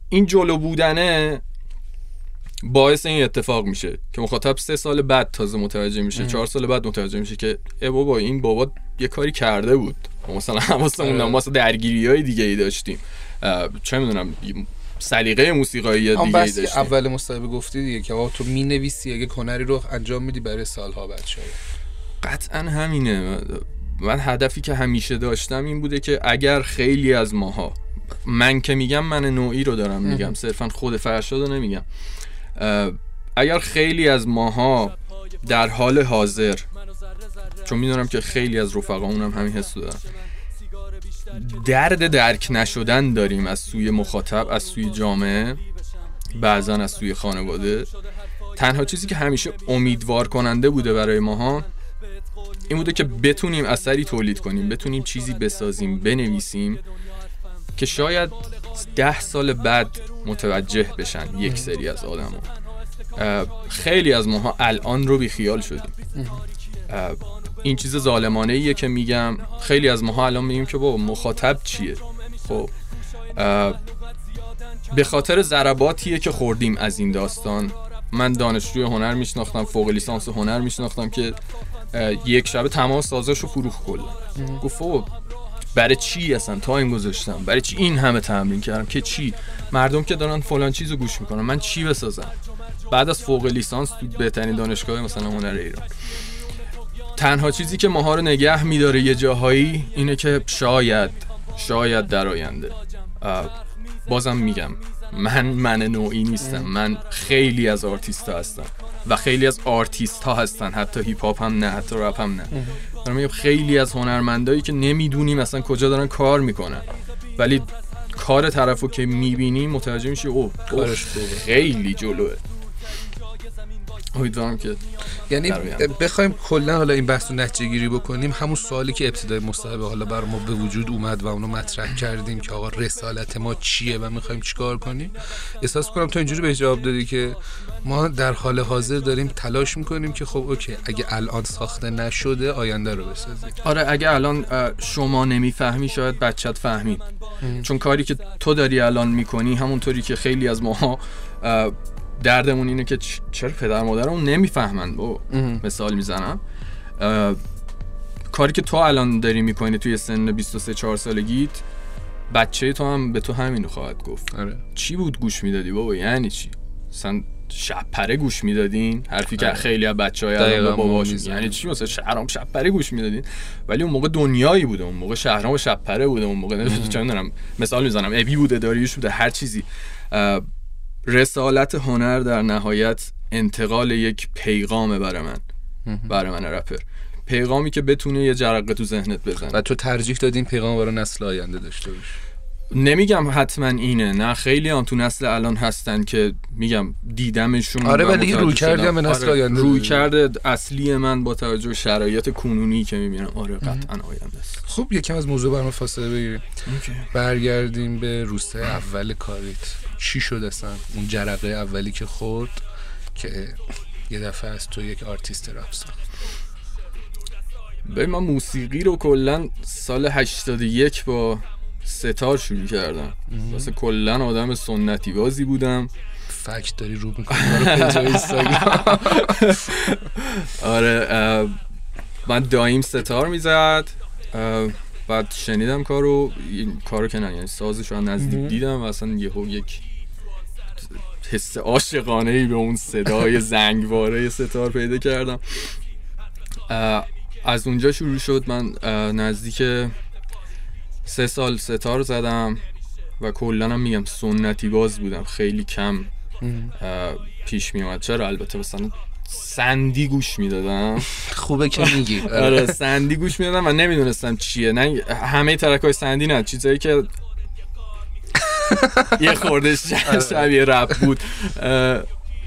این جلو بودنه باعث این اتفاق میشه که مخاطب سه سال بعد تازه متوجه میشه چهار سال بعد متوجه میشه که ای بابا این بابا یه کاری کرده بود. مثلا حواسمون. ما مثلا درگیری های دیگه ای داشتیم چه می‌دونم سلیقه موسیقایی دیگه ای داشتیم. اول مصاحبه گفتی دیگه که آقا تو می‌نویسی اگه کنری رو انجام میدی برای سالها بعد شاید. قطعا همینه. من هدفی که همیشه داشتم این بوده که اگر خیلی از ماها من که میگم من نوعی رو دارم میگم. صرفا خود فرشاد رو نمیگم. اگر خیلی از ماها در حال حاضر چون می‌دونم که خیلی از رفقامون هم همین حس دارن درد درک نشدن داریم از سوی مخاطب از سوی جامعه بعضا از سوی خانواده. تنها چیزی که همیشه امیدوار کننده بوده برای ماها این بوده که بتونیم اثری تولید کنیم بتونیم چیزی بسازیم بنویسیم. که شاید ده سال بعد متوجه بشن یک سری از آدما خیلی از ماها الان رو بیخیال شدیم. اه، این چیز ظالمانه ایه که میگم. خیلی از ماها الان میگیم که بابا مخاطب چیه؟ خب به خاطر ضرباتیه که خوردیم از این داستان. من دانشجوی هنر میشناختم فوق لیسانس هنر میشناختم که یک شبه تمام سازاشو فروخ کلا. گفت برای چی اصلا تایم گذاشتم؟ برای چی این همه تمرین کردم؟ که چی؟ مردم که دارن فلان چیزو گوش می‌کنن. من چی بسازم؟ بعد از فوق لیسانس تو بهترین دانشگاه مثلا هنر ایران. تنها چیزی که ماها رو نگه میداره یه جاهایی اینه که شاید شاید در آینده. بازم میگم من من نوعی نیستم. من خیلی از آرتیست ها هستم. و خیلی از آرتیست ها هستن. حتی هیپ هاپ هم نه حتی رپ هم نه. دارم میگم خیلی از هنرمندایی که نمی‌دونیم مثلا کجا دارن کار می‌کنن ولی کار طرفو که می‌بینی متوجه میشی او کارش. خیلی جلوه امیدوارم که یعنی. بخوایم کلا حالا این بحث رو نتیجه گیری بکنیم همون سوالی که ابتدای مصاحبه حالا بر ما به وجود اومد و اونو مطرح کردیم که آقا رسالت ما چیه و می‌خوایم چیکار کنیم. احساس کنم تو اینجوری بهش جواب دادی که ما در حال حاضر داریم تلاش می‌کنیم که خب اوکی اگه الان ساخته نشده آینده رو بسازیم. آره اگه الان شما نمی‌فهمی شاید بچت فهمید. چون کاری که تو داری الان می‌کنی همونطوری که خیلی از ماها اه، دردمون اینه که چرا پدر مادرمون نمی‌فهمن؟ با مثال می‌زنم. کاری که تو الان داری می‌کنی توی سن 23 4 سالگیت بچه تو هم به تو همینو خواهد گفت. آره. چی بود گوش می‌دادی بابا؟ یعنی چی؟ اصلا شب پره گوش می‌دادین؟ حرفی که آره. خیلی از بچهای الان می‌زنیم. یعنی چی؟ مثلا شهرام شب پره گوش می‌دادین. ولی اون موقع دنیایی بوده اون موقع شهرام شب پره بوده اون موقع چه می‌دونم. مثال می‌زنم ابی بوده داریوش بوده هر چیزی. رسالت هنر در نهایت انتقال یک پیغامه برای من برای من رپر. پیغامی که بتونه یه جرقه تو ذهنت بزنه. و تو ترجیح دادی این پیغام برای نسل آینده داشته باش نمیگم حتما اینه. نه خیلی هم تو نسل الان هستن که میگم دیدمشون آره، ولی روی. هم به نسل آره، آینده روی. کرده اصلی من با توجه به شرایط کنونی که می‌بینم. آره قطعا آینده است. خب یکم از موضوع برام فاصله بگیریم. برگردیم به روزهای اول کاریت. چی شد اصلا؟ اون جرقه اولی که خورد که یه دفعه از تو یک آرتیست رپ ساخت. ببین من موسیقی رو کلا سال 81 با سه‌تار شروع کردم واسه کلا آدم سنتی بازی بودم. فکت داری رو [laughs] آره من دایم ستار می‌زد. بعد شنیدم کارو. این کارو که نه یعنی سازش رو نزدیک دیدم و اصلا یهو یک حس عاشقانه ای به اون صدای [laughs] زنگواره ستار پیدا کردم. از اونجا شروع شد. من نزدیک سه سال ستار زدم و کلا هم میگم سنتی باز بودم. خیلی کم پیش می اومد چرا؟ البته مثلا سندی گوش می‌دادم. [laughs] خوبه که میگی. [laughs] آره سندی گوش می‌دادم و نمی‌دونستم چیه. نه همه ترک های سندی نه. چیزایی که [laughs] یه خورده ش- شبیه رپ بود.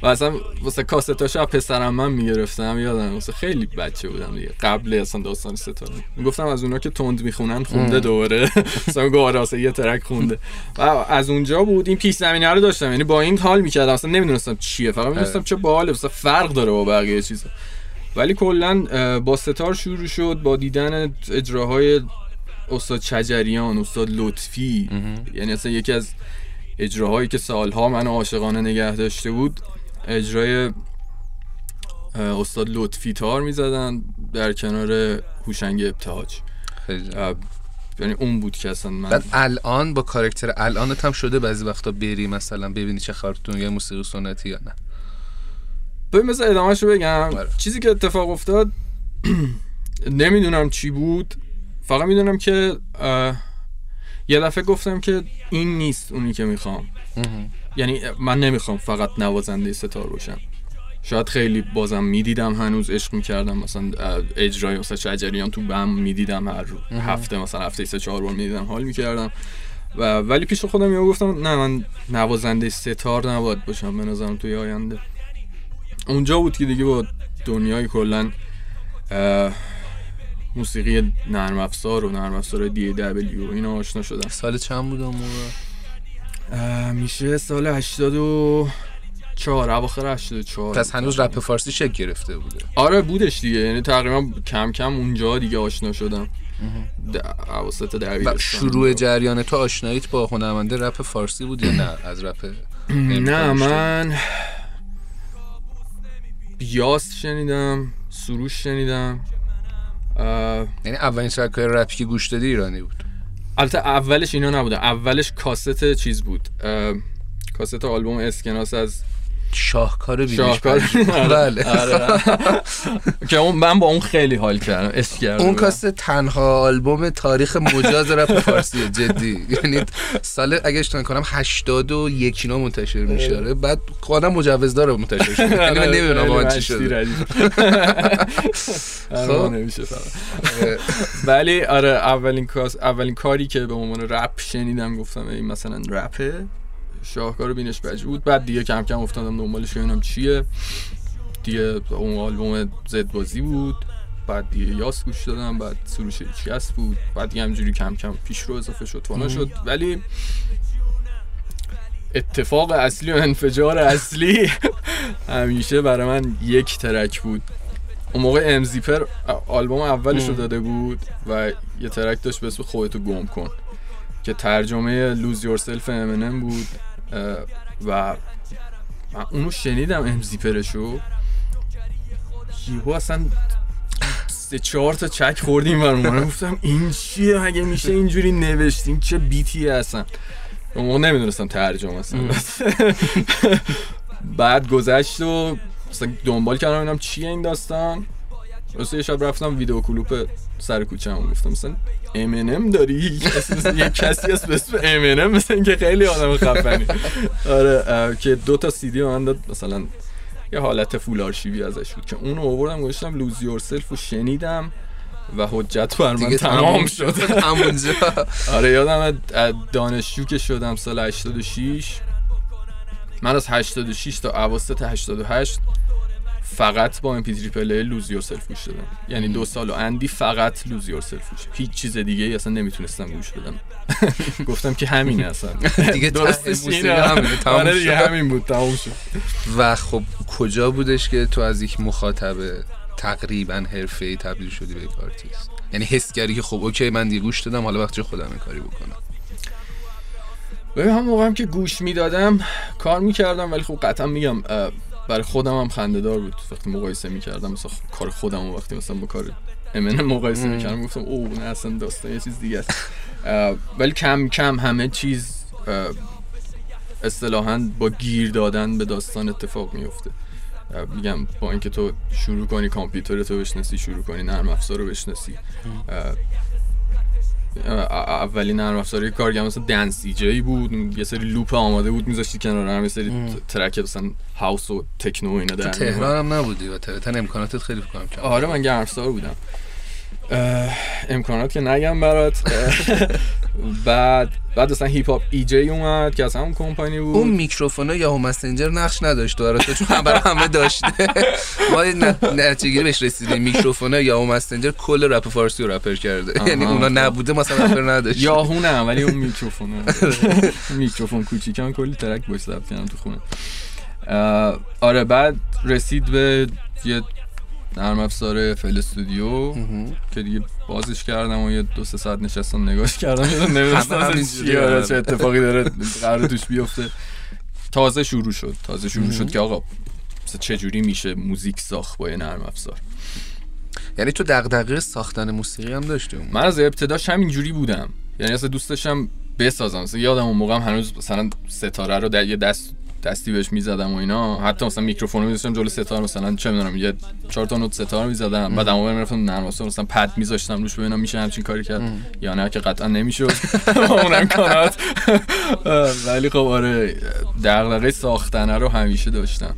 و اصلا واسه کاستاش از پسرم من می‌گرفتم یادم واسه خیلی بچه بودم دیگه. قبل اصلا داستان ستاره. می‌گفتم از اونا که تند می‌خونن خونده دوباره. مثلا [laughs] اصلا یه ترک خونده. و از اونجا بود این پیش زمینه رو داشتم. یعنی با این حال می‌کردم. اصلا نمی‌دونستم چیه. فقط می‌دونستم چه باحاله مثلا فرق داره با بقیه چیزا. ولی کلا با ستار شروع شد. با دیدن اجراهای استاد چجریان استاد لطفی. یعنی اصلا یکی از اجراهایی که سالها منو عاشقانه نگه داشته بود. اجرای استاد لطفی تار می‌زدن در کنار هوشنگ ابتهاج. یعنی اون بود که اصلا من بعد الان با کاراکتر الانت هم شده بعضی وقتا بری مثلا ببینی چه خارتون یه موسیقی سنتی یا نه. ببین مثلا ادامهش رو بگم. بله. چیزی که اتفاق افتاد [clears throat] نمی‌دونم چی بود. فقط می‌دونم که یه دفعه گفتم که این نیست اونی که می‌خوام. یعنی من نمی‌خوام فقط نوازنده ستار باشم. شاید خیلی بازم می‌دیدم هنوز عشق می‌کردم مثلا اجرای مثلا شجریان تو بم می‌دیدم هر هفته مثلا هفته سه چهار بار می‌دیدم حال می‌کردم. و ولی پیش خودم یه گفتم نه من نوازنده ستار نباید باشم به نظرم توی آینده. اونجا بود که دیگه با دنیای کلا موسیقی نرم افزار و نرم افزار دی دبلیو اینا آشنا شدم. سال چند بود اون موقع؟ میشه سال 84 اواخر 84 پس هنوز رپ فارسی شکل گرفته بوده. آره بودش دیگه. یعنی تقریبا کم کم اونجا دیگه آشنا شدم. اواسط و شروع جریان تو آشناییت با هنرمنده رپ فارسی بود یا نه؟ از رپ [clears throat] نه؟ من یاس شنیدم سروش شنیدم. یعنی اولین ترک های رپی که گوش دادی ایرانی بود. البته اولش اینا نبوده اولش کاست چیز بود. کاست آلبوم اسکناس از شاهکار شاهکار. [laughs] بله. آره. که اون من با اون خیلی حال کردم کردم. اون کاسه تنها آلبوم تاریخ مجاز رپ فارسیه جدی. [laughs] یعنی سال اگه اشتباه کنم 81 اینا منتشر میشه. آره. بعد خودم مجوز داره منتشر شده یعنی من نمی‌دونم واقعا چی شده. [laughs] آره، خب. ولی آره اولین اولین کاری که به عنوان رپ شنیدم گفتم این مثلا رپه؟ شاهکار بینش بج بود. بعد دیگه کم کم افتادم دنبالش ببینم چیه. دیگه اون آلبوم زد بازی بود. بعد دیگه یاس گوش دادم. بعد سروش چیست بود. بعد دیگه همجوری کم کم پیش رو اضافه شد فانا شد. ولی اتفاق اصلی و انفجار اصلی [laughs] همیشه برای من یک ترک بود. اون موقع امزیپر آلبوم اولش رو داده بود و یه ترک داشت به اسم خودتو گم کن. که ترجمه لوز یورسلف امنم بود. و من اونو شنیدم امزیپرشو یهو اصلا سه چهار تا چک خوردیم و من گفتم این چیه؟ مگه میشه اینجوری نوشتیم چه بیتی اصلا اون موقع نمی‌دونستم ترجمه اصلا. [laughs] بعد گذشت و مثلا دنبال کردم ببینم چیه این داستان. راستی یه شب رفتم ویدیو کلوپ سر کوچه هم گفتم مثلا M&M داری؟ یه کسی هست به اسم M&M مثلا اینکه خیلی آدم خفنی. آره که دو تا سی دی من داد مثلا یه حالت فول آرشیوی ازش بود که اونو آوردم گذاشتم لوز یورسلف و شنیدم و حجت بر من تمام شد. [laughs] همونجا آره یادم دانشجو که شدم سال 86 من از 86 تا اواسط 88 فقط با MP3 player، Lose Yourself گوش دادم. یعنی دو سال و اندی فقط Lose Yourself گوش. هیچ چیز دیگه ای اصلا نمی‌تونستم گوش بدم. [laughs] گفتم که همینه اصلا. [laughs] دیگه درستش آره دیگه شد. همین بود تموم شد. و خب کجا بودش که تو از یک مخاطب تقریبا حرفه‌ای تبدیل شدی به یک آرتیست؟ یعنی حس کردی که خب okay من دیگه گوش دادم حالا وقتیه خودم این کاری بکنم؟ ببین هم موقعم که گوش می‌دادم کار می‌کردم ولی خب قطعا میگم برای خودم هم خنده دار بود. وقتی مقایسه می‌کردم مثلا خ- کار خودم و وقتی مثلا با کار امن مقایسه می‌کردم گفتم او نه اصلا داستان یه چیز دیگه است. ولی کم کم همه چیز اصطلاحا با گیر دادن به داستان اتفاق میفته میگم با اینکه تو شروع کنی کامپیوتر تو بشناسی شروع کنی نرم افزار رو بشناسی. اولین نرم افزاری کار کردم مثلا Dance eJay بود. یه سری loop آماده بود میذاشتی کنار هم یه سری track مثلا house و techno و اینا در. تهران هم نبودی و طبیعتا امکاناتت خیلی فکر کنم کم آره من نرم افزار بودم. امکانات که نگم برات. [laughs] بعد بعد اصلا Hip Hop eJay اومد که از همون کمپانی بود. اون میکروفون یاهو مسنجر نقش نداشت برای تو چون برای همه داشته [laughs] ما نتیجه بهش رسیدیم. میکروفون یاهو مسنجر کل رپ فارسی رو رپر کرده. یعنی اونا نبوده مثلا رپر نداشت. یاهو نه ولی اون میکروفون [laughs] میکروفون کوچیکم کلی ترک باش ضبط کردم تو خونه. آره بعد رسید به یه نرم افزار فل استودیو. که دیگه بازش کردم و یه دو سه ساعت نشستم نگاش کردم. [laughs] نمی‌دونستم چیه، آره، آره. چه اتفاقی داره [laughs] قرار توش بیفته. تازه شروع شد. تازه شروع شد که آقا چه جوری میشه موزیک ساخت با یه نرم افزار؟ یعنی تو دغدغه ساختن موسیقی هم داشتی من از ابتداش همین جوری بودم. یعنی اصلا دوست داشتم بسازم. مثلا یادم اون موقع هم هنوز مثلا ستاره رو در یه دست دستی بهش می‌زدم و اینا. حتی مثلا میکروفون رو میذاشتم جلو ستاره مثلا چه می‌دونم یه چهار تا نوت ستاره می‌زدم. بعد اما می‌رفتم نرم افزار مثلا پد میذاشتم روش ببینم میشه همچین کاری کرد. یا نه که قطعا نمی‌شد. با اون امکانات ولی خب آره دغدغه ساختنه رو همیشه داشتم.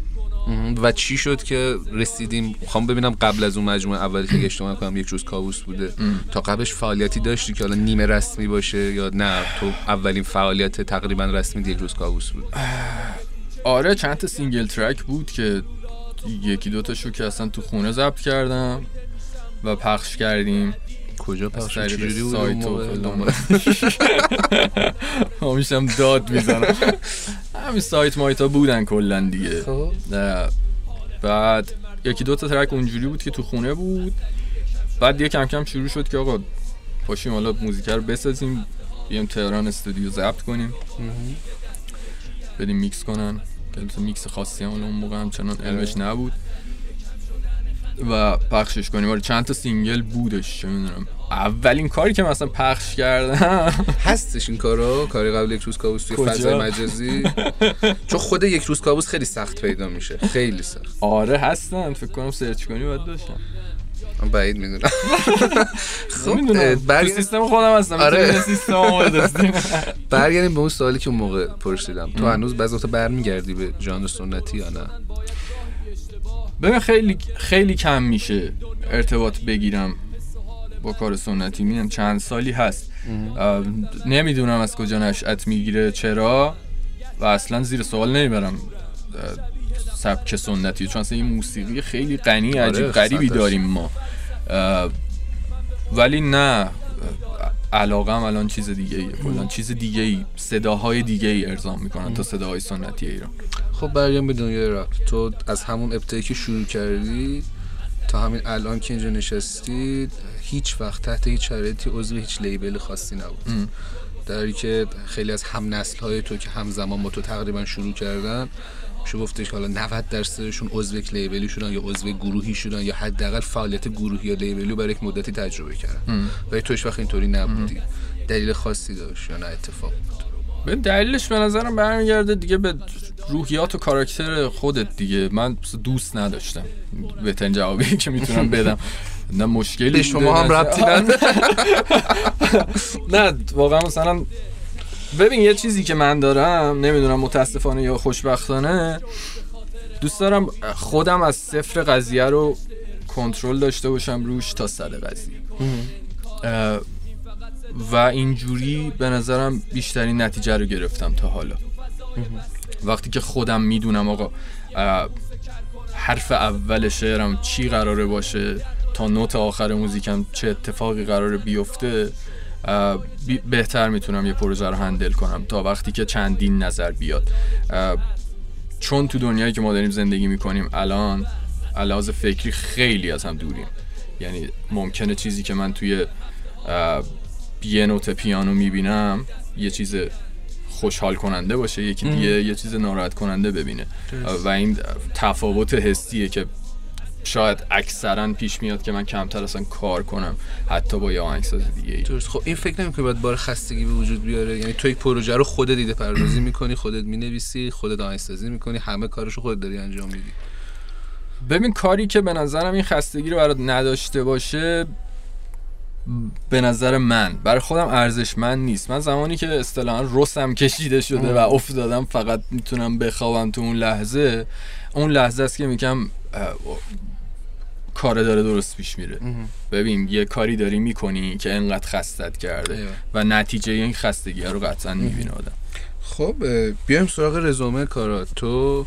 و چی شد که رسیدیم؟ می‌خوام ببینم قبل از اون مجموعه اولی که اشتباه کنم یک روز کابوس بوده. تا قبلش فعالیتی داشتی که حالا نیمه رسمی باشه یا نه؟ تو اولین فعالیت تقریبا رسمی یک روز کابوس بود. [sighs] آره چند تا single track بود که یکی دوتاشو که اصلا تو خونه ضبط کردم و پخش کردیم. کجا پخش؟ چجوری بود سایت و. [laughs] همیشم داد می‌زنم. همین سایت مایتا بودن کلا دیگه. خب. بعد یکی دو تا track اونجوری بود که تو خونه بود. بعد دیگه کم کم شروع شد که آقا پاشیم حالا موزیک رو بسازیم بیام تهران استودیو ضبط کنیم. بدیم میکس کنن. که میکس خاصی هم اون موقع هم چنان علمش نبود و پخشش کنیم آره چند تا single بودش چه می‌دونم اولین کاری که مثلا پخش کردم هستش این کارا کاری قبل یک روز کابوس توی؟ فضای مجازی چون خود یک روز کابوس خیلی سخت پیدا میشه خیلی سخت آره هستن فکر کنم سرچ کنی باید داشتم من بعید می‌دونم. [laughs] خب برگردیم سیستم خودم هستم آره. سیستم [laughs] برگردیم به اون سوالی که اون موقع پرسیدم. تو هنوز بعضی وقتا برمیگردی به ژانر سنتی یا نه؟ ببین خیلی خیلی کم میشه ارتباط بگیرم با کار سنتی. میگم چند سالی هست. نمی‌دونم از کجا نشأت می‌گیره چرا؟ و اصلا زیر سوال نمی‌برم. سبک سنتی. چون اصلا این موسیقی خیلی غنی عجیب غریبی. داریم ما. ولی نه علاقه هم الان چیز دیگه ایه. کلا چیز دیگه ای. صداهای دیگه ای ارزام می‌کنن تا صداهای سنتی ایران. خب برگردیم به دنیای رپ. تو از همون ابتدایی که شروع کردی تا همین الان که اینجا نشستی هیچ وقت تحت هیچ شرایطی عضو هیچ لیبل خاصی نبود. در حالی که خیلی از هم نسل های تو که همزمان با تو تقریبا شروع کردن میشه گفتش؟ که حالا 90 درصدشون عضو لیبلی شدن یا عضو گروهی شدن یا حداقل فعالیت گروهی یا لیبلی برای یک مدتی تجربه کردن. ولی تو هیچ وقت اینطوری نبودی. دلیل خاصی داشت یا نه اتفاق بود؟ به دلیلش به نظرم برمیگرده دیگه به روحیات و کاراکتر خودت دیگه. من دوست نداشتم. بهترین جوابی که می‌تونم [laughs] بدم. نه مشکلی به شما هم ربطی [laughs] نه واقعا مثلا ببین یه چیزی که من دارم نمی‌دونم متاسفانه یا خوشبختانه دوست دارم خودم از صفر قضیه رو کنترل داشته باشم روش تا صد قضیه. و اینجوری به نظرم بیشترین نتیجه رو گرفتم تا حالا. وقتی که خودم می‌دونم آقا حرف اول شعرم چی قراره باشه تا نوت آخر موزیکم چه اتفاقی قراره بیفته بهتر می‌تونم یه پروژه رو هندل کنم تا وقتی که چندین نظر بیاد. چون تو دنیایی که ما داریم زندگی می‌کنیم الان علاوه فکری خیلی از هم دوریم. یعنی ممکنه چیزی که من توی یه نوت پیانو می‌بینم یه چیز خوشحال کننده باشه یکی دیگه یه چیز ناراحت کننده ببینه. و این تفاوت حسیه که شاید اکثرا پیش میاد که من کمتر اصلا کار کنم حتی با یه آهنگساز دیگه ای درست. خب این فکر نمی‌کنی باید بار خستگی به وجود بیاره؟ یعنی تو یک پروژه رو خودت دیده پردازی [clears throat] می‌کنی خودت می‌نویسی خودت آهنگسازی می‌کنی همه کارشو خودت داری انجام میدی. ببین کاری که به نظرم این خستگی رو برات نداشته باشه به نظر من برای خودم ارزشمند نیست. من زمانی که اصطلاحا رسم کشیده شده و افتادم فقط می‌تونم بخوابم تو اون لحظه اون لحظه است که میگم کار داره درست پیش میره. ببین یه کاری داری می‌کنی که انقدر خستت کرده ایوه. و نتیجه این خستگی رو قطعا می‌بینه آدم. خب بیایم سراغ رزومه کارات تو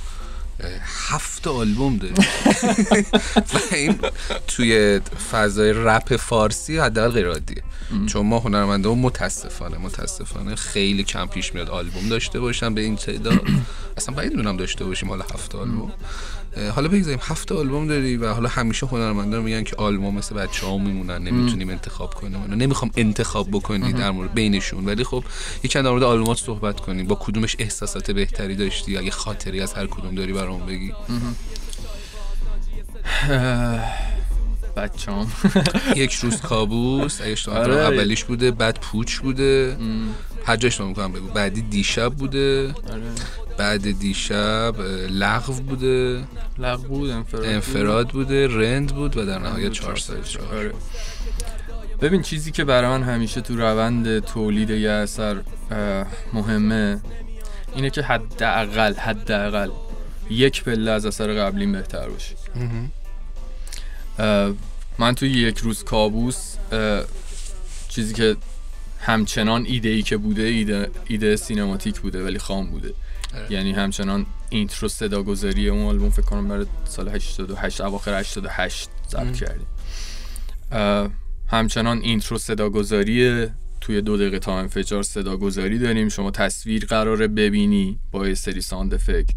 هفت آلبوم داری. [laughs] و این توی فضای رپ فارسی حداقل غیر عادیه. چون ما هنرمنده و متاسفانه متاسفانه خیلی کم پیش میاد آلبوم داشته باشم به این تعداد. [coughs] اصلا باید دونم داشته باشیم حالا هفت آلبوم. حالا بگذاریم هفت آلبوم داری و حالا همیشه هنرمندا میگن که آلبوم مثل بچه ها میمونن نمی‌تونیم انتخاب کنیم نمی‌خوام انتخاب بکنی در مورد بینشون. ولی خب یکم در مورد آلبومات صحبت کنیم. با کدومش احساسات بهتری داشتی؟ اگه خاطری از هر کدوم داری برام بگی. بچه‌ام. [laughs] یک روز کابوس آره. اولیش بوده بعد پوچ بوده. اشتباه می‌کنم بگو. بعدی دیشب بوده. بعد دیشب لغو بوده. لغو بود انفراد بود. انفراد بوده رند بود و در نهایت 404 آره. ببین چیزی که برای من همیشه تو روند تولید یه اثر مهمه اینه که حداقل حداقل یک پله از اثر قبلیم بهتر باشه. من توی یک روز کابوس اه، چیزی که همچنان ایده ای که بوده ایده, ایده cinematic بوده ولی خام بوده. یعنی همچنان intro صداگذاری اون آلبوم فکر کنم برای سال 88 اواخر 88 ضبط کردیم. اه، همچنان intro صداگذاری توی دو دقیقه تا انفجار صداگذاری داریم. شما تصویر قراره ببینی با یه سری sound effect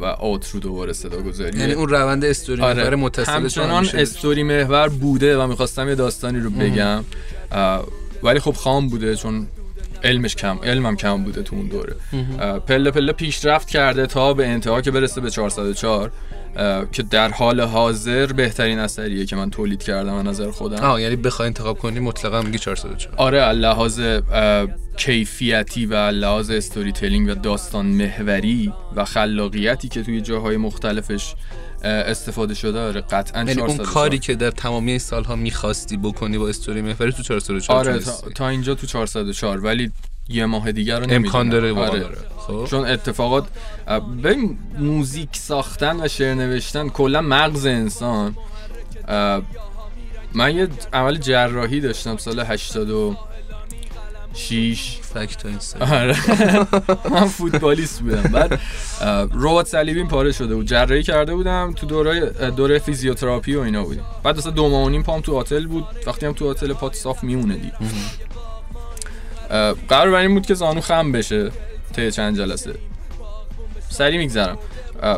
و آترو دوباره صداگذاری. یعنی اون روند استوری آره. محور متصل همچنان استوری محور بوده و می‌خواستم یه داستانی رو بگم. ولی خب خام بوده چون علمش کم علمم کم بوده تو اون دوره. پله پله پیشرفت کرده تا به انتها که برسه به 404 اه، که در حال حاضر بهترین اثریه که من تولید کردم از نظر خودم آه یعنی بخوای انتخاب کنی مطلقا میگی 404 آره لحاظ کیفیتی و لحاظ استوری تلینگ و داستان محوری و خلاقیتی که توی جاهای مختلفش استفاده شده آره قطعا یعنی اون 404. کاری که در تمامی این سالها می‌خواستی بکنی با استوری محوری تو 404 آره. تا, تا اینجا تو 404 ولی یه ماه دیگر رو نمی‌دونم. امکان داره آره. داره خب. چون اتفاقات ببین موزیک ساختن و شعر نوشتن کلا مغز انسان. من یه عمل جراحی داشتم سال 86 فکت. آره. [laughs] من فوتبالیست بودم. بعد اه، ربات صلیبیم پاره شده بود. جراحی کرده بودم تو دوره دوره فیزیوتراپی و اینا بودیم. بعد اصلا دو ماه و نیم پام تو هتل بود. وقتی هم تو هتل پات صاف میمونه دی قرار بر این بود که زانو خم بشه طی چند جلسه. سری میگذرم.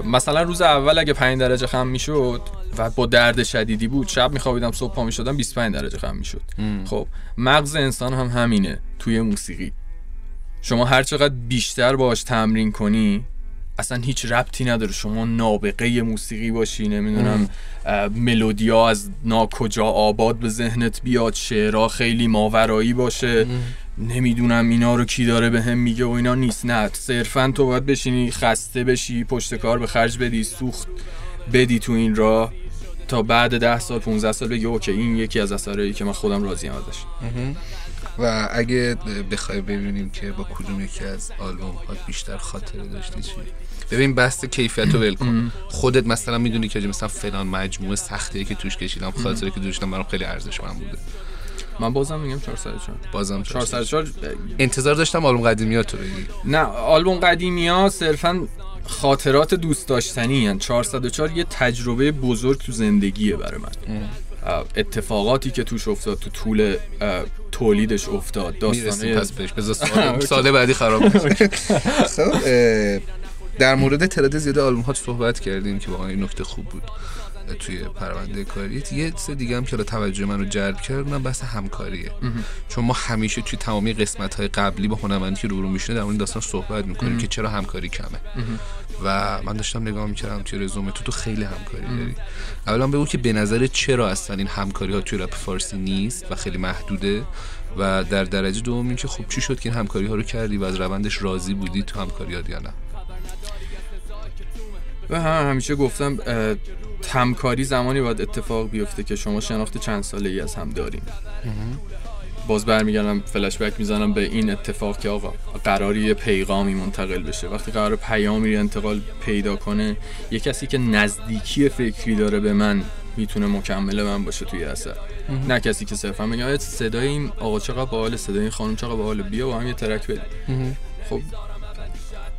مثلا روز اول اگه 5 درجه خم می‌شد و با درد شدیدی بود شب میخوابیدم صبح پا می‌شدم 25 درجه خم می‌شد. خب مغز انسان هم همینه توی موسیقی. شما هر چقدر بیشتر باش تمرین کنی اصلا هیچ ربطی نداره. شما نابغه موسیقی باشی نمی‌دونم ملودیا از ناکجا آباد به ذهنت بیاد شعرها خیلی ماورایی باشه. نمی‌دونم اینا رو کی داره به هم میگه و اینا نیست. نه صرفا تو باید بشینی خسته بشی پشت کار به خرج بدی سوخت بدی تو این راه تا بعد ده سال 15 سال بگی اوکی این یکی از اثرایی که من خودم راضی ازش. و اگه بخوای ببینیم که با کدوم یکی از آلبوم ها بیشتر خاطره داشتی چی؟ ببین بحث کیفیت رو ول کن. خودت مثلا می‌دونی که مثلا فلان مجموعه سختی که توش کشیدم خاطره که توش برام خیلی ارزشمند بوده. من بازم میگم 404 بازم 404 انتظار داشتم آلبوم قدیمی ها تو بگی. نه آلبوم قدیمی ها صرفا خاطرات دوست داشتنی یعنی 404 یه تجربه بزرگ تو زندگیه برای من. اتفاقاتی که توش افتاد تو طول تولیدش افتاد داستانه پس بهش بذار سال [laughs] بعدی خراب [laughs] خب در مورد تعداد زیاد آلبوم ها صحبت کردیم که واقعا این نکته خوب بود توی پرونده کاری. یه سه دیگه هم که توجه من رو جلب کرد من بحث همکاریه. چون ما همیشه توی تمامی قسمت های قبلی با هنرمندی که رو میشینه در مورد داستان صحبت می‌کنیم که چرا همکاری کمه. و من داشتم نگاه می‌کردم توی رزومه تو تو خیلی همکاری داری. اولا بگو که به نظر چرا اصلا این همکاری ها توی رپ فارسی نیست و خیلی محدوده و در درجه دوم این که خب چی شد که این همکاری ها رو کردی و از روندش راضی بودی تو همکاری یا نه؟ و هم همیشه گفتم همکاری زمانی باید اتفاق بیفته که شما شناخت چند ساله ای از هم داریم باز برمیگردم فلش بک می‌زنم به این اتفاق که آقا قراری پیغامی منتقل بشه. وقتی قرار پیامی انتقال پیدا کنه یه کسی که نزدیکی فکری داره به من می‌تونه مکمل من باشه توی اثر. نه کسی که صرفا میگه صدای این آقا چقدر باحال صدای این خانم چقدر باحال بیا با هم یه ترک بدیم. خب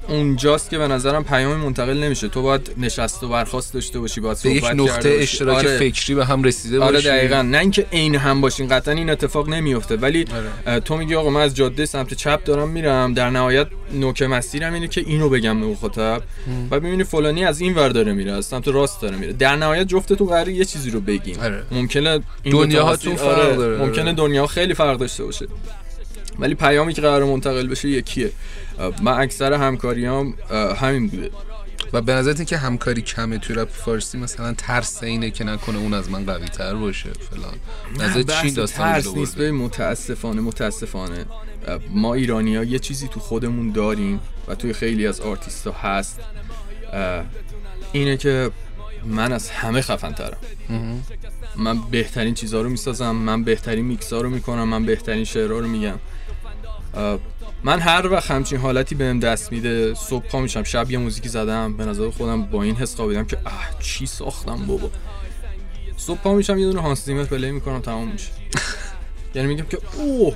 اونجاست که به نظرم پیام منتقل نمیشه. تو باید نشست و برخواست داشته باشی باید صحبت یک نقطه اشتراک آره. فکری به هم رسیده آره باشی. دقیقا. نه اینکه عین هم باشین قطعا این اتفاق نمیفته. ولی آره. تو میگی آقا من از جاده سمت چپ دارم میرم. در نهایت نوک مسیرم اینه که اینو بگم به مخاطب و ببینی فلانی از این ور داره میره از سمت راست داره میره. در نهایت جفتتون قراره یه چیزی رو بگین. آره. ممکنه دنیاهاتون فرق آره، داره. ممکنه دنیا خیلی فرق داشته باشه. ولی پیامی که قرار منتقل بشه یکیه. من اکثر همکاریام همین بوده. و به نظرت که همکاری کمه توی رپ فارسی مثلا ترس اینه که نکنه اون از من قوی تر باشه فلان. نظر چی داستان ترس نیست به متاسفانه متاسفانه ما ایرانی ها یه چیزی تو خودمون داریم و توی خیلی از آرتیست ها هست اینه که من از همه خفن ترم من بهترین چیزها رو می‌سازم من بهترین میکس ها رو می‌کنم من بهترین شعرها رو میگم. من هر وقت همچین حالتی بهم دست میده صبح پا میشم شب یه موزیکی زدم به نظر خودم با این حس خوابیدم که اه چی ساختم بابا؟ صبح پا میشم یه دونه هانس زیمر پلی می‌کنم تمام میشه. [laughs] یعنی میگم که اوه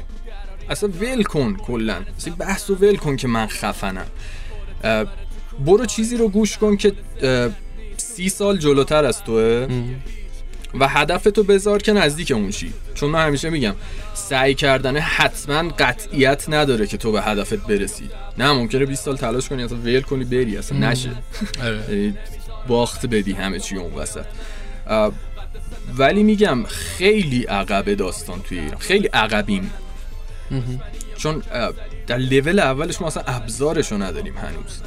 اصلا ول کن کلا اصلا بحث رو ول کن که من خفنم. برو چیزی رو گوش کن که سی سال جلوتر از توه. و هدف تو بذار که نزدیک اون شی. چون من همیشه میگم سعی کردن حتما قطعیت نداره که تو به هدفت برسی. نه ممکنه 20 سال تلاش کنی اصلا ویل کنی بری اصلا نشه. آره. باخت بدی همه چی اون وسط. ولی میگم خیلی عقب داستان توی ایران. خیلی عقبیم. چون در لول اولش ما اصلا ابزارشو نداریم هنوز.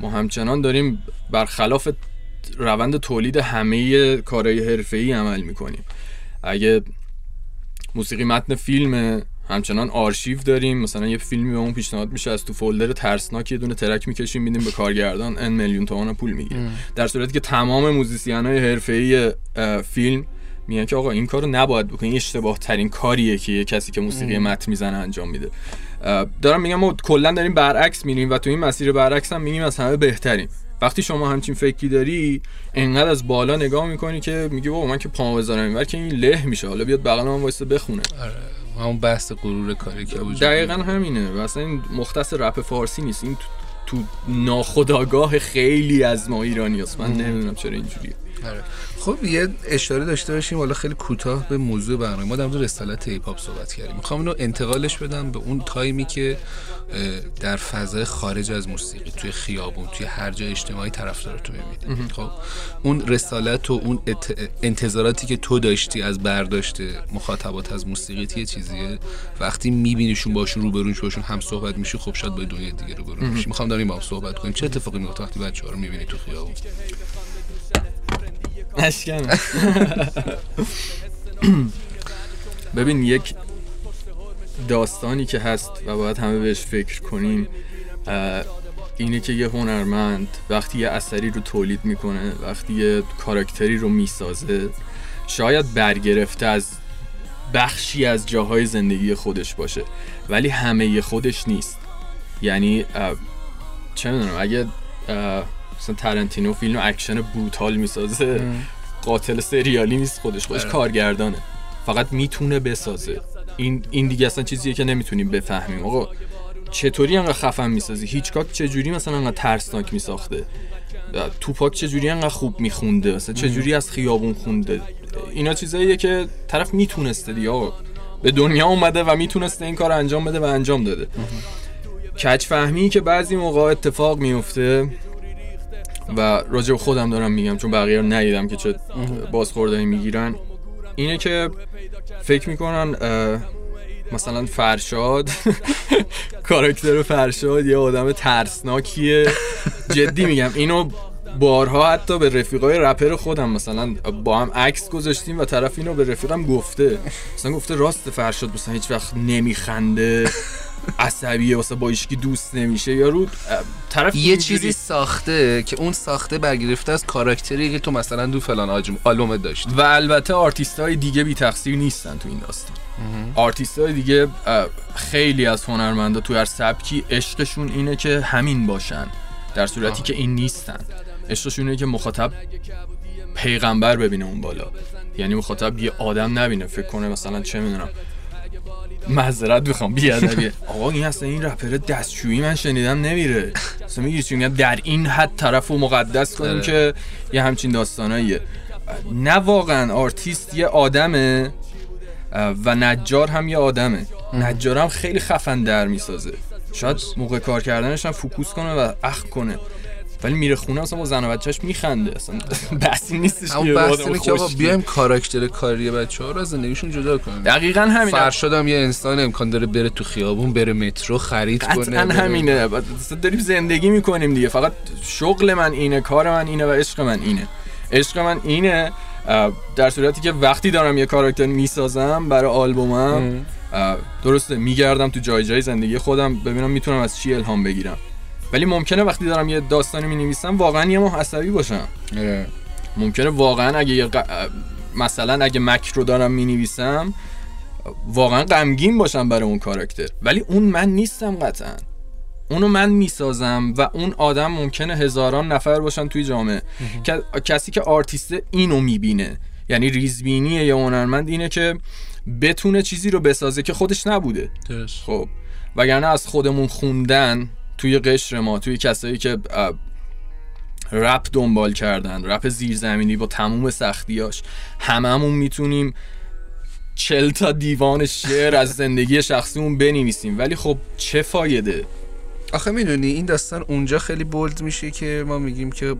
ما همچنان داریم برخلاف روند تولید همه کارهای حرفه‌ای عمل می‌کنیم. اگه موسیقی متن فیلم همچنان آرشیو داریم. مثلا یه فیلمی به اون پیشنهاد میشه از تو فولدر ترسناک یه دونه ترک می‌کشیم میدیم به کارگردان ان میلیون تومان پول می‌گیره در صورتی که تمام موزیسین های حرفه‌ای فیلم میگن که آقا این کارو نباید بکنی اشتباه ترین کاریه که یه کسی که موسیقی متن می‌زنه انجام میده. دارم میگم ما کلا داریم برعکس میریم و تو این مسیر برعکس هم میگیم از همه بهتریم. وقتی شما همچین فکری داری انقدر از بالا نگاه می‌کنی که میگی بابا من که پام بذارم اینور که این له میشه. حالا بیاد بغل من وایسه بخونه. آره همون بحث غرور کاری که وجود دقیقا همینه. و اصلا این مختص رپ فارسی نیست. این تو, تو ناخداگاه خیلی از ما ایرانی هست من نمی‌دونم چرا اینجوریه. خب یه اشاره داشته باشیم حالا خیلی کوتاه به موضوع برنامه. ما در مورد رسالت هیپ هاپ صحبت کردیم. می‌خوام اینو انتقالش بدم به اون تایمی که در فضای خارج از موسیقی توی خیابون توی هر جای اجتماعی طرفدارتو می‌بینی خب اون رسالت و اون ات- انتظاراتی که تو داشتی از برداشت مخاطبات از موسیقی یه چیزیه. وقتی میبینیشون باشون روبرون باشون هم صحبت میشی خب شاید با دنیای دیگه روبرون میشی می‌خوام داریم با هم صحبت کنیم. چه اتفاقی میفته وقتی بچه‌ها رو می‌بینی تو خیابون؟ اشکم [coughs] ببین یک داستانی که هست و باید همه بهش فکر کنیم اینه که یه هنرمند وقتی یه اثری رو تولید می‌کنه وقتی یه کاراکتری رو می‌سازه شاید برگرفته از بخشی از جاهای زندگی خودش باشه ولی همه خودش نیست. یعنی چه می‌دونم اگه مثلا تارانتینو فیلم اکشن brutal می‌سازه. قاتل سریالی نیست خودش خودش کارگردانه. فقط می‌تونه بسازه. این این دیگه اصلا چیزیه که نمی‌تونیم بفهمیم. آقا چطوری انقدر خفن می‌سازی؟ هیچکاک چجوری مثلا انقدر ترسناک میساخته؟ توپاک چجوری انقدر خوب میخونده؟ مثلا چجوری از خیابون خونده؟ اینا چیزاییه که طرف می‌تونسته دیگه آقا. به دنیا اومده و می‌تونسته این کار انجام بده و انجام داده. کچ فهمی که بعضی موقع اتفاق میفته و راجع به خودم دارم میگم چون بقیه رو ندیدم که چه بازخوردایی می‌گیرن. اینه که فکر می‌کنن مثلا فرشاد [laughs] کاراکتر فرشاد یه آدم ترسناکیه. جدی میگم اینو بارها حتی به رفیقای رپر خودم مثلا با هم عکس گذاشتیم و طرف اینو به رفیقم گفته. مثلا گفته راست فرشاد مثلا هیچ وقت نمیخنده. عصبیه واسه با ایشکی دوست نمیشه. یارو طرف یه اینجوری- چیزی ساخته که اون ساخته برگرفته از کاراکتری که تو مثلا دو فلان آجم آلبومت داشت و البته آرتیست های دیگه بی تقصیر نیستن تو این داستان. آرتیست های دیگه خیلی از هنرمندا تو هر سبکی عشقشون اینه که همین باشن در صورتی که این نیستن. عشقشون اینه که مخاطب پیغمبر ببینه اون بالا. یعنی مخاطب یه آدم نبینه فکر کنه مثلا چه می‌دونم معذرت می‌خوام بی‌ادبیه. [laughs] آقا این اصلا این رپر دستشویی من شنیدم نمیره. اصلا میگی چی در این حد طرف رو مقدس کنیم آره. که یه همچین داستاناییه. نه واقعا آرتیست یه آدمه و نجار هم یه آدمه. نجار هم خیلی خفن در می‌سازه. شاید موقع کار کردنش هم فوکوس کنه و اخ کنه. ولی میره خونه اصلا با زن و بچهش میخنده. اصلا بحثی نیستش که بحث اینه که آقا. بیایم کاراکتر کاری بچه ها رو از زندگیشون جدا کنیم. دقیقا همین فرشاد هم یه انسان امکان داره بره تو خیابون بره مترو خرید کنه قطعا همینه. بعد داریم زندگی می‌کنیم دیگه. فقط شغل من اینه کار من اینه و عشق من اینه. عشق من اینه در صورتی که وقتی دارم یه کاراکتر می‌سازم برای آلبومم درسته میگردم تو جای جای زندگی خودم ببینم می‌تونم از چی الهام بگیرم. ولی ممکنه وقتی دارم یه داستانی می‌نویسم واقعا یه ماه عصبی باشم. آره. ممکنه واقعا اگه یه ق- مثلا اگه مک رو دارم می‌نویسم واقعا غمگین باشم برای اون کاراکتر. ولی اون من نیستم قطعا. اونو من می‌سازم و اون آدم ممکنه هزاران نفر باشن توی جامعه. کسی که آرتیست اینو می‌بینه یعنی ریزبینی یه هنرمند اینه که بتونه چیزی رو بسازه که خودش نبوده. درست. خب. وگرنه از خودمون خوندن توی قشر ما توی کسایی که رپ دنبال کردن رپ زیرزمینی با تموم سختیاش هممون می‌تونیم چل تا دیوان شعر از زندگی شخصیمون بنویسیم. ولی خب چه فایده؟ آخه می‌دونی این داستان اونجا خیلی بولد میشه که ما میگیم که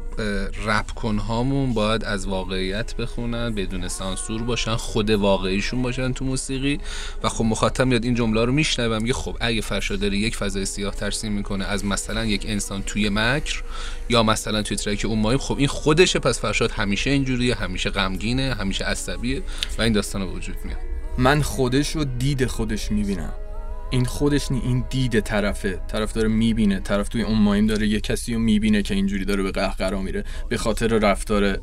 رپ کنهامون باید از واقعیت بخونن بدون سانسور باشن خود واقعیشون باشن تو موسیقی. و خب مخاطب میاد این جمله رو میشنوه میگه خب اگه فرشاد داره یک فضای سیاه ترسیم می‌کنه از مثلا یک انسان توی مکر یا مثلا توی ترک اون مایم خب این خودشه پس فرشاد همیشه اینجوریه همیشه غمگینه همیشه عصبیه و این داستان وجود میاد. من خودش رو دید خودش می‌بینم. این خودش نی این دید طرفه. طرف داره می‌بینه. طرف توی اون مایم داره یه کسی رو می‌بینه که اینجوری داره به قهقرا میره به خاطر رفتار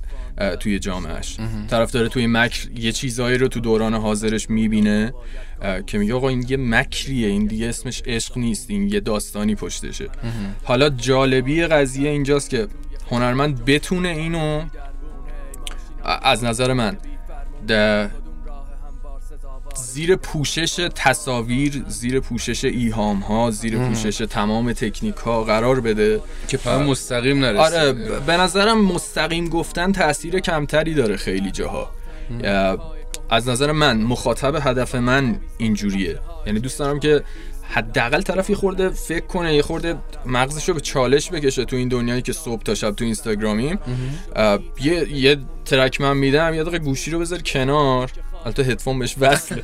توی جامعهش طرف داره توی مکر یه چیزایی رو تو دوران حاضرش می‌بینه که میگه آقا این یه مکریه این دیگه اسمش عشق نیست این یه داستانی پشتشه. حالا جالبی قضیه اینجاست که هنرمند بتونه اینو از نظر من زیر پوشش تصاویر زیر پوشش ایهام ها زیر پوشش تمام تکنیک ها قرار بده. که پای مستقیم نرسه آره ب- به نظرم مستقیم گفتن تاثیر کمتری داره خیلی جاها. اه، از نظر من مخاطب هدف من اینجوریه. یعنی دوست دارم که حداقل طرف یه خورده فکر کنه یه خورده مغزش رو به چالش بکشه تو این دنیایی که صبح تا شب تو اینستاگرامیم یه یه ترک من میدم یه دقیقه گوشی رو بذار کنار. البته هدفون بهش وصله.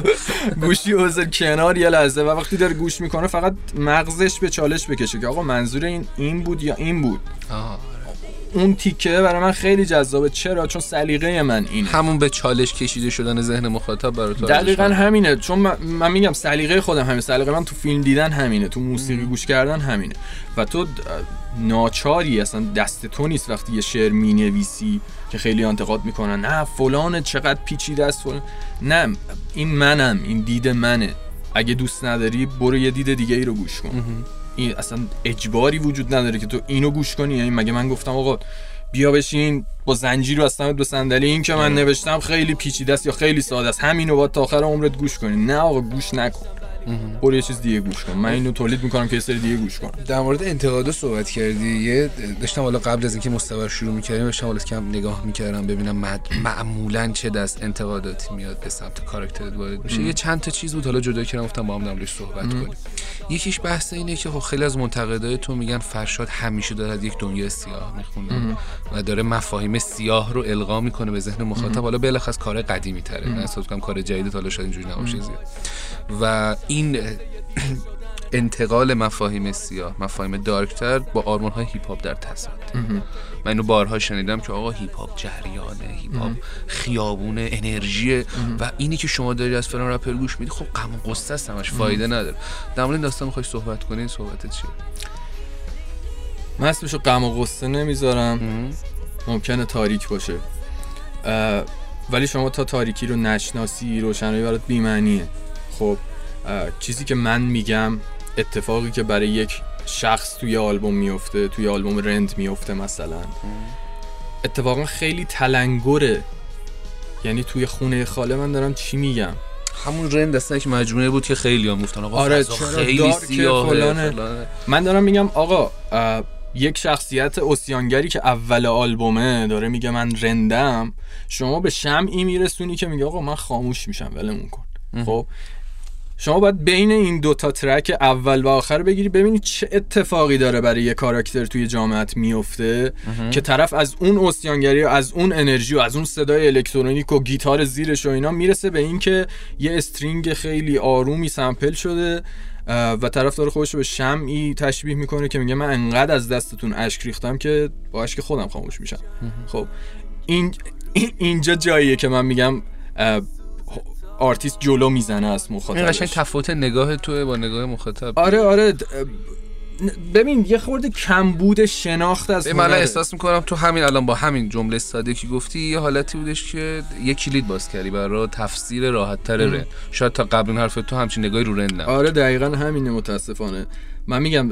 [laughs] گوشی رو بذار کنار یه لحظه و وقتی داره گوش می‌کنه فقط مغزش به چالش بکشه که آقا منظور این این بود یا این بود. اون تیکه برای من خیلی جذابه. چرا؟ چون سلیقه من اینه. همون به چالش کشیده شدن ذهن مخاطب برای تو دقیقا همینه. چون من, من میگم سلیقه خودم همینه سلیقه من تو فیلم دیدن همینه. تو موسیقی گوش کردن همینه. و تو ناچاری اصلا دست تو نیست وقتی یه شعر می‌نویسی که خیلی انتقاد می‌کنن. نه فلان چقدر پیچیده است فلان. نه این منم این دید منه. اگه دوست نداری برو یه دید دیگه ای رو گوش کن. این اصلا اجباری وجود نداره که تو اینو گوش کنی. یعنی مگه من گفتم آقا بیا بشین با زنجیر رو اصلا به صندلی این که من نوشتم خیلی پیچیده است یا خیلی ساده است. همینو باید تا آخر عمرت گوش کنی. نه آقا گوش نکن. برو یه چیز دیگه گوش کن. من اینو تولید می‌کنم که سری دیگه گوش کنم. در مورد انتقادا صحبت کردی یه داشتم حالا قبل از اینکه مستوى رو شروع می‌کردیم داشتم حالا کم نگاه می‌کردم ببینم مد- معمولا چه دست انتقاداتی میاد به سمت کاراکترت وارد میشه. یه چند تا چیز بود حالا جدا کردم گفتم با هم در صحبت کنیم. یکیش بحث اینه که خب خیلی از منتقدای تو میگن فرشاد همیشه داره از یک دنیا سیاه می‌خونه و داره مفاهیم سیاه رو القا می‌کنه به ذهن مخاطب. حالا بلخص کار قدیمی تره. نه احساس کار جدید حالا شاید اینجوری نباشه زیاد. و این [clears throat] انتقال مفاهیم سیاه مفاهیم dark تر با آرمان های هیپ هاپ در تضاد من اینو بارها شنیدم که آقا هیپ هاپ جریانه هیپ هاپ خیابونه انرژی. و اینی که شما داری از فلان رپر گوش میدی خب غم و غصه است همش فایده نداره. در مورد داستان می‌خوای صحبت کنی؟ صحبتت چیه؟ من اسمشو غم و غصه نمی‌ذارم. ممکنه تاریک باشه. ولی شما تا تاریکی رو نشناسی روشنایی برات بیمعنیه. خب چیزی که من میگم اتفاقی که برای یک شخص توی آلبوم میفته توی آلبوم رند میفته مثلا. اتفاقا خیلی تلنگره. یعنی توی خونه خاله من دارم چی میگم؟ همون رند اصلا یک مجموعه بود که خیلی هم گفتن آقا آره، خیلی سیاهه فلانه. فلانه. من دارم میگم آقا یک شخصیت اسیانگری که اول آلبومه داره میگه من رندم شما به شمعی میرسونی که میگه آقا من خاموش میشم ولمون کن. خب؟ شما باید بین این دوتا ترک اول و آخر بگیری ببینی چه اتفاقی داره برای یه کاراکتر توی جامعت میفته که طرف از اون اسیانگری و از اون انرژی و از اون صدای الکترونیک و گیتار زیرش و اینا می‌رسه به اینکه یه استرینگ خیلی آرومی سمپل شده و طرف داره خودش رو به شمعی تشبیه می‌کنه که میگه من انقدر از دستتون اشک ریختم که با اشک خودم خاموش میشم. خب این این- اینجا جاییه که من میگم آرتیست جلو می‌زنه از این مخاطبش قشنگ تفاوت نگاه توه با نگاه مخاطب. آره آره ببین یه خورده کمبود شناخت از من. احساس می‌کنم تو همین الان با همین جمله ساده که گفتی یه حالتی بودش که یه کلید باز کردی برای تفسیر راحت تر رند. شاید تا قبل این حرف تو همچین نگاهی رو رند نبود. آره دقیقا همینه متاسفانه. من میگم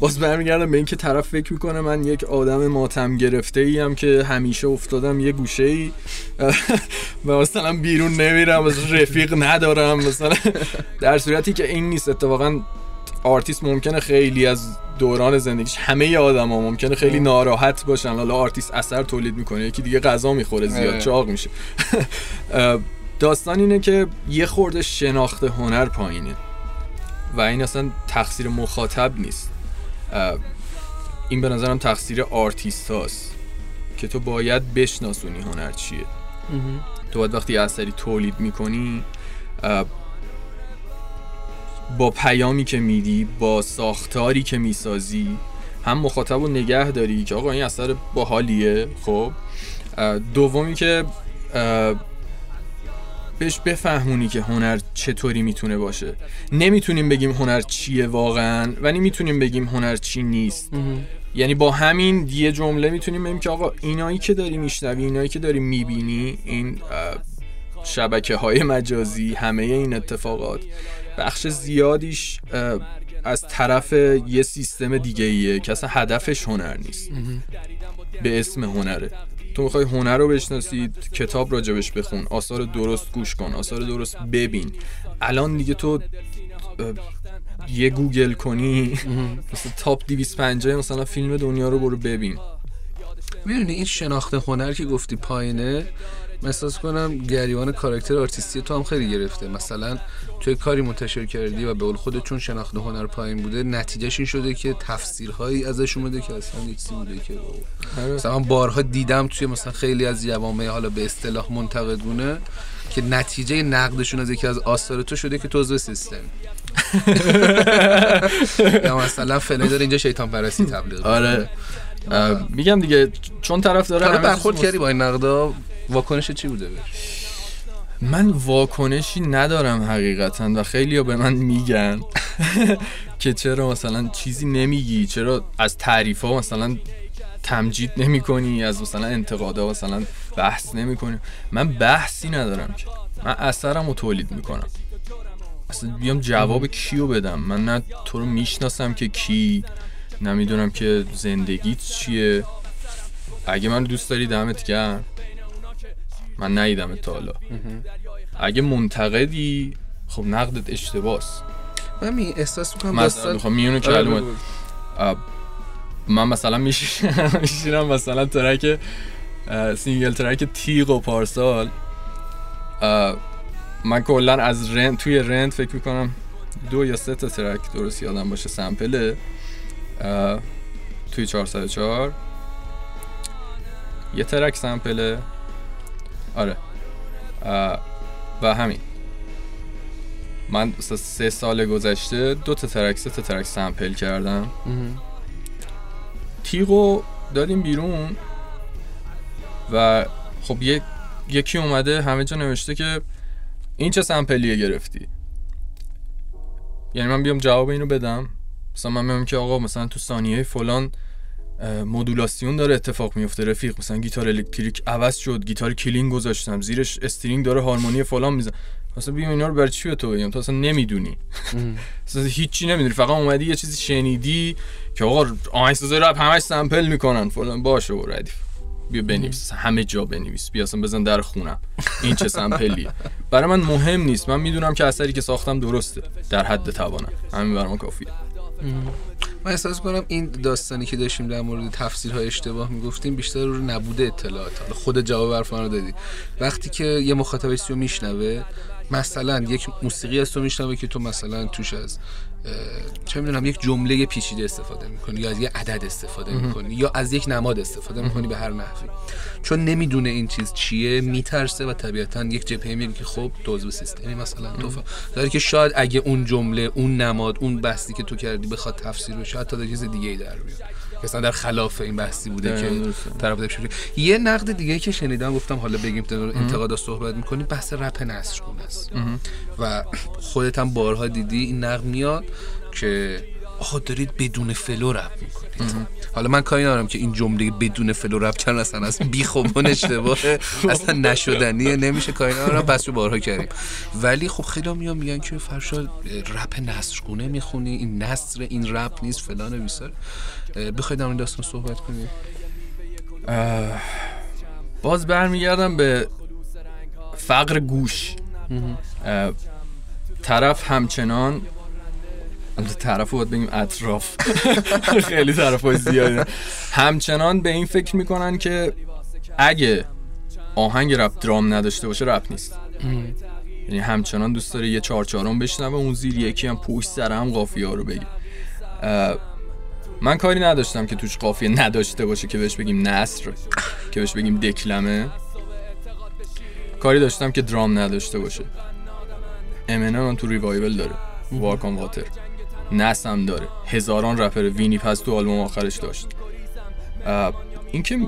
باز برمیگردم به اینکه طرف فکر می‌کنه من یک آدم ماتم گرفته ای هم که همیشه افتادم یه گوشه ای [laughs] و مثلا بیرون نمیرم مثلا رفیق ندارم مثلا. در صورتی که این نیست اتفاقا آرتیست ممکنه خیلی از دوران زندگیش همه آدم ها ممکنه خیلی ناراحت باشن. حالا آرتیست اثر تولید می‌کنه یکی دیگه غذا می‌خوره زیاد. چاق میشه. [laughs] داستان اینه که یه خورده شناخت هنر پایینه. و این اصلا تقصیر مخاطب نیست. این به نظرم تقصیر آرتیست هاست که تو باید بشناسونی هنر چیه. تو باید وقتی اثری تولید می‌کنی با پیامی که میدی با ساختاری که می‌سازی هم مخاطب رو نگه داری که آقا این اثر باحالیه خب؟ دومی که بهش بفهمونی که هنر چطوری می‌تونه باشه. نمی‌تونیم بگیم هنر چیه واقعا ولی می‌تونیم بگیم هنر چی نیست. یعنی با همین یه جمله می‌تونیم بگیم که آقا اینایی که داری میشنوی اینایی که داری می‌بینی این شبکه های مجازی همه این اتفاقات بخش زیادیش از طرف یه سیستم دیگه ایه که اصلا هدفش هنر نیست. به اسم هنره. تو می‌خوای هنر رو بشناسی کتاب راجبش بخون آثار درست گوش کن آثار درست ببین. الان دیگه تو یه گوگل کنی مثلا top 250 مثلا فیلم دنیا رو برو ببین. می‌دونی این شناخت هنر که گفتی پایینه من احساس کنم گریبان کاراکتر آرتیستی تو هم خیلی گرفته. مثلا توی کاری منتشر کردی و به قول خودت چون شناخت هنر پایین بوده نتیجهش این شده که تفسیرهایی ازش اومده که اصلا چیزی بوده که آره. مثلا من بارها دیدم توی مثلا خیلی از جوامع حالا به اصطلاح منتقدونه که نتیجه نقدشون از یکی از آثار تو شده که تو عضو سیستم. [laughs] یا مثلا فلانی داره اینجا شیطان پرستی تبلیغ آره. میگم دیگه چون طرف داره برخورد کردی با این نقدا واکنش چی بوده؟ من واکنشی ندارم حقیقتا و خیلی به من میگن [laughs] که چرا مثلا چیزی نمیگی چرا از تعریف ها مثلا تمجید نمی کنی از مثلا انتقادا مثلا بحث نمی کنی من بحثی ندارم که. من اثرم رو تولید می‌کنم. اصلا بیام جواب کیو بدم؟ من نه تو رو می‌شناسم که کی نمی‌دونم که زندگیت چیه. اگه من دوست داری دمت گرم. من ندیدم تا حالا. اگه منتقدی خب نقدت اشتباهست من می احساس می‌کنم مثلا می‌خوام میونو آره، بگو. من مثلا میشینم [laughs] مثلا track single track تیغو پارسال. من کلا از رند توی رند فکر می‌کنم دو یا سه تا track درست یادم باشه sample ه. توی 404 یه track sample ه. آره. و همین. من سه سال گذشته دو تا track سه تا track sample کردم. تیغو دادیم بیرون و خب یک یکی اومده همه جا نوشته که این چه sample یه گرفتی. یعنی من بیام جواب اینو بدم. مثلا من میگم که آقا مثلا تو ثانیه فلان مدولاسیون داره اتفاق میفته رفیق. مثلا گیتار الکتریک عوض شد گیتار clean گذاشتم زیرش string داره هارمونی فلان میزنه مثلا بیام اینا رو برای چی به تو بگم؟ تو اصلا نمی‌دونی. [laughs] اصلا هیچی نمی‌دونی. فقط اومدی یه چیزی شنیدی که آقا آهنگساز رپ همش سمپل می‌کنن. فلان. باشه و ردیف. بیا بنویس. همه جا بنویس. بیا اصلا بزن در خونم. این چه سمپلیه. برای من مهم نیست. من می‌دونم که اثری که ساختم درسته. در حد توانم. همین برای من کافیه من احساس کنم این داستانی که داشتیم در مورد تفسیرهای اشتباه می‌گفتیم بیشتر رو نبوده اطلاعات. خود جواب رو دادی. وقتی که یه مخاطب رو میشنوه مثلا یک موسیقی از تو میشنوه که تو مثلا توش از چه می‌دونم یک جمله پیچیده استفاده می‌کنی یا از یه عدد استفاده می‌کنی یا از یک نماد استفاده می‌کنی به هر نحوی چون نمی‌دونه این چیز چیه میترسه و طبیعتا یک جبهه میگه که خب عضو سیستمی مثلا تو داره که شاید اگه اون جمله اون نماد اون بحثی که تو کردی بخواد تفسیر بشه حتی چیز دیگه ای در بیاد. مثلا در خلاف این بحثی بوده که. طرف داشت شده. یه نقد دیگه که شنیدم گفتم حالا بگیم انتقادا صحبت می‌کنی بحث رپ نثرگونه است و خودت هم بارها دیدی این نقد میاد که آها دارید بدون flow رپ می‌کنید. حالا من کاری ندارم که این جمله بدون flow رپ کردن اصلا از بیخ و بن اشتباهه اصلا نشدنیه نمیشه کاری ندارم. بحث رو بارها کردیم. ولی خب خیلی میان میگن که فرشاد رپ نثرگونه می‌خونی این نثر این رپ نیست فلان و بیسار. بخواید در این داستان صحبت کنیم؟ باز برمیگردم به فقر گوش. طرف همچنان البته طرف باید بگیم اطراف. خیلی طرف های زیاده همچنان به این فکر می‌کنن که اگه آهنگ رپ درام نداشته باشه رپ نیست. یعنی همچنان دوست داره یه چهار چهارم بشنوه اون زیر یکی هم پشت سر هم قافیه ها رو بگیم اه، من کاری نداشتم که توش قافیه نداشته باشه که بهش بگیم نصر که بهش بگیم دکلمه. کاری داشتم که درام نداشته باشه. امنم تو ریوایول داره. واکان واتر هم داره. هزاران رپر وینی پس تو آلبوم آخرش داشت. این که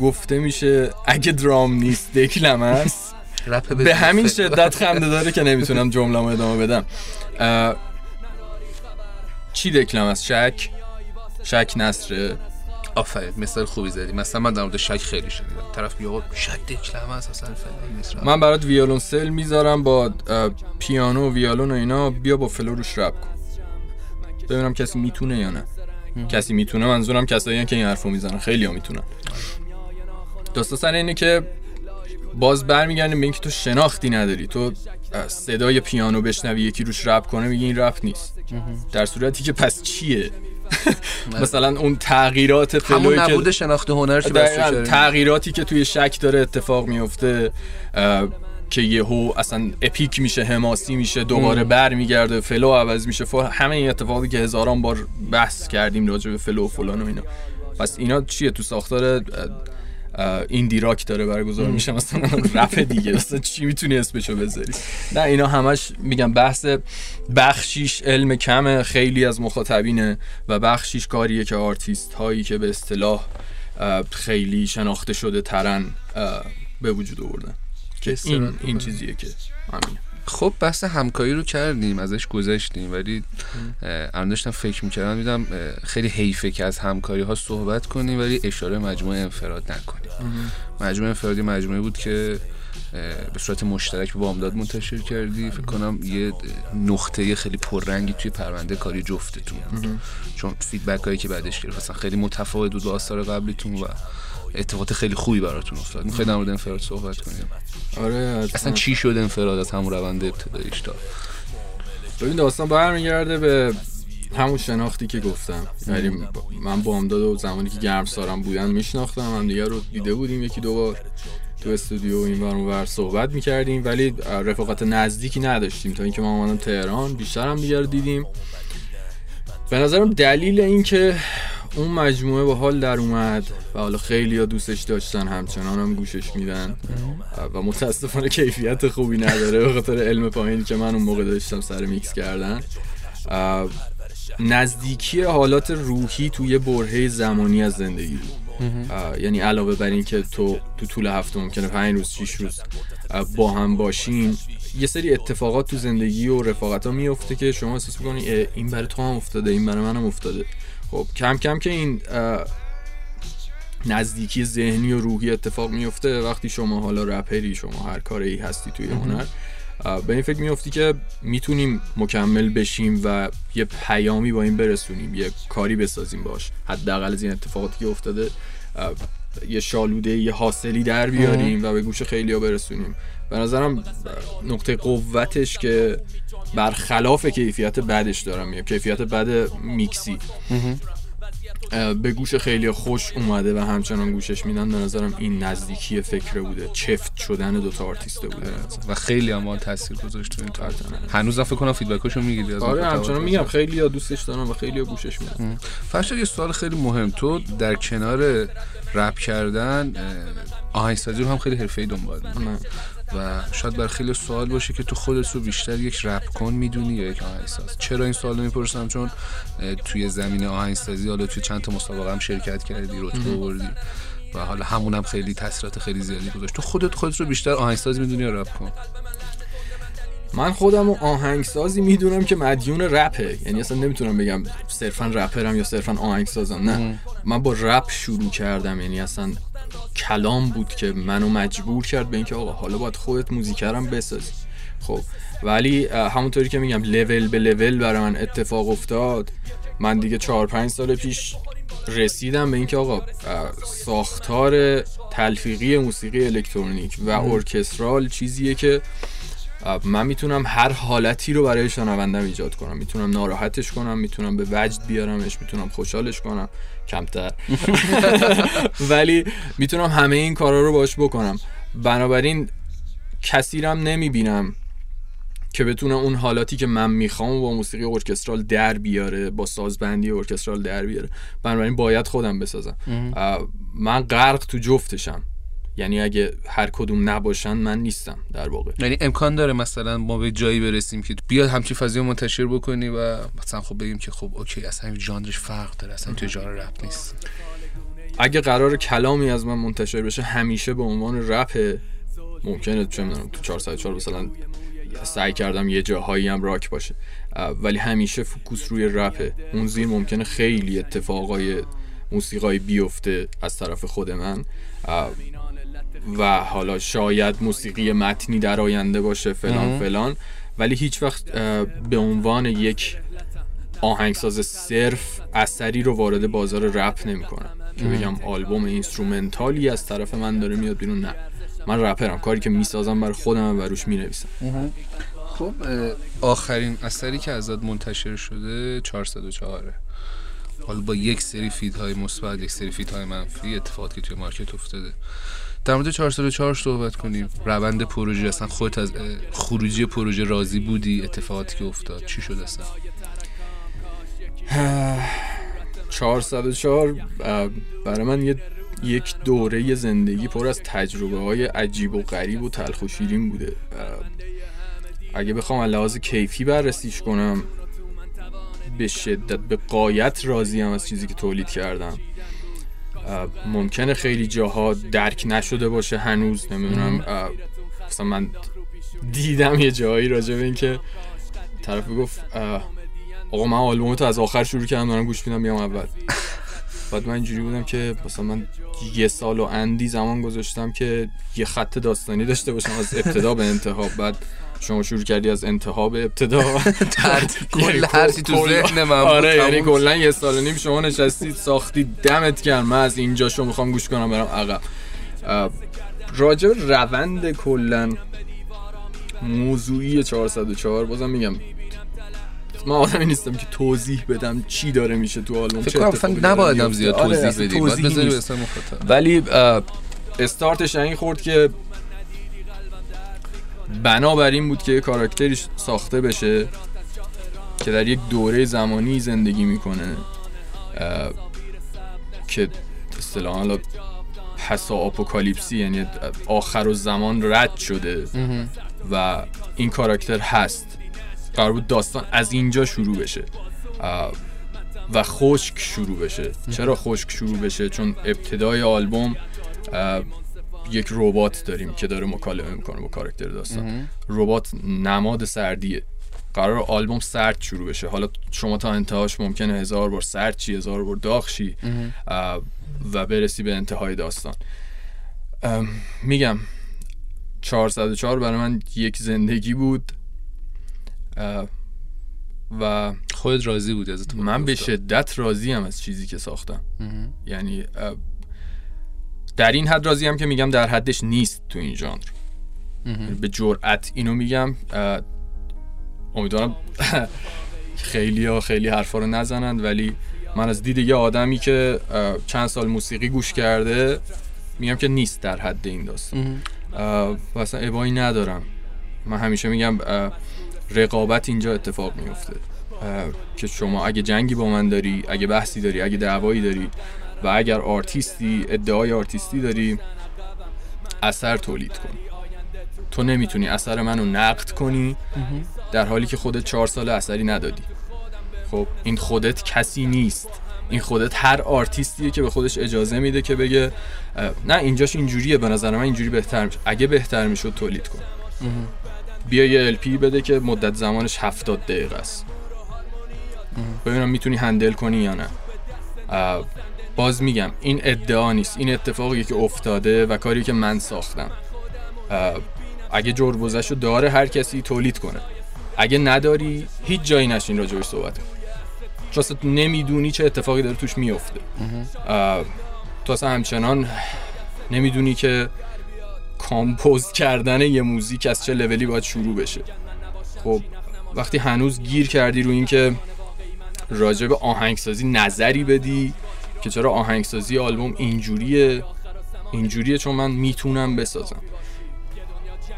گفته میشه اگه درام نیست دکلمه است رپ به همین. شدت خنده داره که نمی‌تونم جمله‌مو ادامه بدم. چی دکلمه است شک؟ شک نثره. آفرین مثال خوبی زدی. مثلا من در مورد شک خیلی شنیدم. طرف میگه شک دکلمه است اصلا من برات ویولونسل می‌ذارم با پیانو و ویولون و اینا بیا با flow روش رپ کن. ببینم کسی می‌تونه یا نه. کسی می‌تونه منظورم کسایی که این حرفو می‌زنن. خیلی ها می‌تونن. داستان سر اینه که باز برمیگردیم به اینکه تو شناختی نداری. تو صدای پیانو بشنوی یکی روش رپ کنه میگی این رپ نیست. در صورتی که پس چیه؟ مثلا اون تغییرات همون flow ی که نبود شناخت دقیقاً تغییراتی که توی شک داره اتفاق میفته که یهو اصلا epic میشه حماسی میشه دوباره برمیگرده flow عوض میشه. فل... همه این اتفاقی که هزاران بار بحث کردیم راجع به flow و فلان و اینا. پس اینا چیه؟ تو ساختار اه، اه، indie rock داره برگزار میشه مثلا رپ دیگه. [laughs] مثلا چی می‌تونی اسمشو بذاری؟ نه اینا همش میگم بحث بخشیش علم کمه خیلی از مخاطبینه و بخشیش کاریه که آرتیست هایی که به اصطلاح خیلی شناخته شده ترن به وجود آوردن. که این این. چیزیه که همینه. خب بحث همکاری رو کردیم ازش گذشتیم ولی الان داشتم فکر می‌کردم دیدم اه، خیلی حیفه که از همکاری ها صحبت کنیم ولی اشاره مجموعه انفراد نکنیم. مجموعه انفرادی مجموعه بود که به صورت مشترک به بامداد منتشر کردی. فکر کنم یه نقطه خیلی پررنگی توی پرونده کاری جفتتون بود چون فیدبک هایی که بعدش گرفت اصلا خیلی متفاوت بود با آثار قبلیتون و اتفاقات خیلی خوبی براتون افتاد. می‌خواید در مورد انفراد صحبت کنیم. آره اصلا چی شد انفراد از همون روند ابتداییش تا ببین داستان برمیگرده به همون شناختی که گفتم. یعنی من با امداد و زمانی که گرم سارم بودن میشناختم هم دیگه رو دیده بودیم یکی دو بار تو استودیو این ور ور صحبت می‌کردیم ولی رفاقت نزدیکی نداشتیم تا اینکه ما اومدم تهران. بیشتر هم دیگه رو دیدیم. به نظرم دلیل این که اون مجموعه با حال در اومد و حالا خیلی ها دوستش داشتن همچنان هم گوشش میدن و متاسفانه کیفیت خوبی نداره به خاطر علم پایینی که من اون موقع داشتم سر میکس کردن. نزدیکی حالات روحی توی برهه زمانی از زندگی بود. یعنی علاوه بر این که تو تو طول هفته ممکنه پنج روز شیش روز با هم باشین یه سری اتفاقات تو زندگی و رفاقت ها میفته که شما احساس می‌کنی این برای تو هم افتاده این برای منم افتاده. خب کم کم که این نزدیکی ذهنی و روحی اتفاق میفته وقتی شما حالا رپری شما هر کاری هستی توی هنر به این فکر میفتی که می‌تونیم مکمل بشیم و یه پیامی با این برسونیم یه کاری بسازیم باش. حداقل از این اتفاقاتی که افتاده یه شالوده یه حاصلی در بیاریم و به گوش خیلی ها برسونیم. به نظرم نقطه قوتش که برخلاف کیفیت بدش دارم میگم. کیفیت بد میکسی. به گوش خیلی خوش اومده و همچنان گوشش میدن به نظرم این نزدیکی فکره بوده. چفت شدن دوتا آرتیسته بوده. و خیلی هم تاثیر گذاشت تو این کار. هنوز فکر کنم فیدبکاشو می‌گیری از آره. همچنان میگم. خیلی ها دوستش دارم و خیلی ها گوشش میدن. فرشاد یه سوال خیلی مهم. تو در کنار رپ کردن آهنگسازی رو هم خیلی حرفه‌ای دنبال. و شاید برای خیلی سوال باشه که تو خودت رو بیشتر یک رپ کن می‌دونی یا یک آهنگساز. چرا این سوال می‌پرسم؟ چون توی زمین آهنگسازی حالا توی چند تا مسابقه هم شرکت کردی رتبه آوردی و حالا همون هم خیلی تاثیرات خیلی زیادی گذاشت. تو خودت خودت رو بیشتر آهنگساز می‌دونی یا رپ کن؟ من خودم و آهنگسازی می‌دونم که مدیون رپه. یعنی اصلا نمی‌تونم بگم صرفا رپرم یا صرفا آهنگسازم. نه. من با رپ شروع کردم. یعنی اصلا کلام بود که منو مجبور کرد به اینکه آقا حالا باید خودت موزیکرم بسازی. خب. ولی همونطوری که میگم لول به لول برای من اتفاق افتاد. من دیگه چهار پنج سال پیش رسیدم به اینکه آقا ساختار تلفیقی موسیقی الکترونیک و ارکسترال چیزیه که من می‌تونم هر حالتی رو برای شنوندم ایجاد کنم. می‌تونم ناراحتش کنم می‌تونم به وجد بیارمش می‌تونم خوشحالش کنم. کمتر. [laughs] ولی می‌تونم همه این کارا رو باش بکنم. بنابراین کسی رم نمی‌بینم که بتونه اون حالاتی که من می‌خوام با موسیقی orchestral در بیاره با سازبندی orchestral در بیاره. بنابراین باید خودم بسازم. من غرق تو جفتشم. یعنی اگه هر کدوم نباشن من نیستم در واقع. یعنی امکان داره مثلا ما به جایی برسیم که بیاد همچین فضایی رو منتشر بکنی و مثلا خب بگیم که خب okay اصلا ژانرش فرق داره اصلا تو ژانر رپ نیست. اگه قرار کلامی از من منتشر بشه همیشه به عنوان رپ ممکنه چه می‌دونم تو 404 مثلا سعی کردم یه جاهایی هم راک باشه. ولی همیشه فوکوس روی رپه اون زیر ممکنه خیلی اتفاقای موسیقایی بیفته از طرف خود من. و حالا شاید موسیقی متنی در آینده باشه فلان فلان. ولی هیچ وقت به عنوان یک آهنگساز صرف اثری رو وارد بازار رپ نمی‌کنم. که بگم آلبوم instrumental ی از طرف من داره میاد بیرون نه. من رپرم. کاری که می‌سازم برای خودم و روش می‌نویسم. خب آخرین اثری که ازت منتشر شده 404 حالا با یک سری feed های مثبت یک سری feed های منفی اتفاقاتی که توی market افتاده. در مورد 404 صحبت کنیم. روند پروژه اصلا خودت از خروجی پروژه راضی بودی؟ اتفاقاتی که افتاد. چی شد اصلا؟ [sighs] 404 اه، برای من یک دوره زندگی پر از تجربه های عجیب و غریب و تلخ و شیرین بوده. اگه بخوام لحاظ کیفی بررسیش کنم به شدت به قایت راضیم از چیزی که تولید کردم. ممکنه خیلی جاها درک نشده باشه هنوز نمی‌دونم. مثلا من دیدم یه جایی راجع به این که طرف گفت آقا من آلبومتو از آخر شروع کردم دارم گوش میدم بیام اول. بعد من اینجوری بودم که مثلا من یه سال و اندی زمان گذاشتم که یه خط داستانی داشته باشم از ابتدا به انتها. بعد شما شروع کردی از انتها به ابتدا [laughs] کل هرچی تو ذهن من آره یعنی کلا یه سال و نیم شما نشستید ساختی دمت گرم. من از اینجا شو می‌خوام گوش کنم برم عقب. راجع روند کلا موضوعی 404 بازم میگم من آدمی نیستم که توضیح بدم چی داره میشه تو آلبوم فکر کنم اتفاقی اصلا داره نباید. زیاد آره، توضیح اصلا بدی. باید توضیحی بذاری نیست. واسه مخاطب ولی استارتش این خورد که بنابر این بود که یه کاراکتری ساخته بشه که در یک دوره زمانی زندگی می‌کنه که اصطلاحا حالا پسا آپوکالیپسی یعنی آخر و زمان رد شده و این کاراکتر هست. قرار بود داستان از اینجا شروع بشه و خشک شروع بشه. چرا خشک شروع بشه؟ چون ابتدای آلبوم یک ربات داریم که داره مکالمه می‌کنه با کاراکتر داستان. ربات نماد سردیه. قرار آلبوم سرد شروع بشه. حالا شما تا انتهاش ممکنه هزار بار سرد چی هزار بار داغ شی و برسی به انتهای داستان. میگم 404 برای من یک زندگی بود. و خودت راضی بودی از من به؟ شدت راضیم از چیزی که ساختم. یعنی در این حد راضیم که میگم در حدش نیست تو این ژانر. به جرأت اینو میگم امیدوارم [laughs] خیلی ها خیلی حرفا رو نزنند ولی من از دید یه آدمی که چند سال موسیقی گوش کرده میگم که نیست در حد این داستان. و اصلا ابایی ندارم. من همیشه میگم رقابت اینجا اتفاق میفته. که شما اگه جنگی با من داری اگه بحثی داری اگه دعوایی داری و اگر آرتیستی ادعای آرتیستی داری اثر تولید کن. تو نمی‌تونی اثر منو نقد کنی در حالی که خودت چهار سال اثری ندادی. خب این خودت کسی نیست. این خودت هر آرتیستیه که به خودش اجازه میده که بگه نه اینجاش اینجوریه به نظر من اینجوری بهتر میشه. اگه بهتر می‌شد تولید کن. بیا یه LP بده که مدت زمانش 70 دقیقه است. ببینم می‌تونی هندل کنی یا نه. باز میگم این ادعا نیست. این اتفاقی که افتاده و کاری که من ساختم. اگه جربوزش رو داره هر کسی تولید کنه. اگه نداری هیچ جایی نشین راجبش صحبت کن. چون اصلا نمی‌دونی چه اتفاقی داره توش میفته. تو اصلا همچنان نمی‌دونی که کامپوز کردن یه موزیک از چه لولی باید شروع بشه. خب وقتی هنوز گیر کردی رو این که راجع به آهنگسازی نظری بدی که چرا آهنگسازی آلبوم اینجوریه؟ اینجوریه چون من می‌تونم بسازم.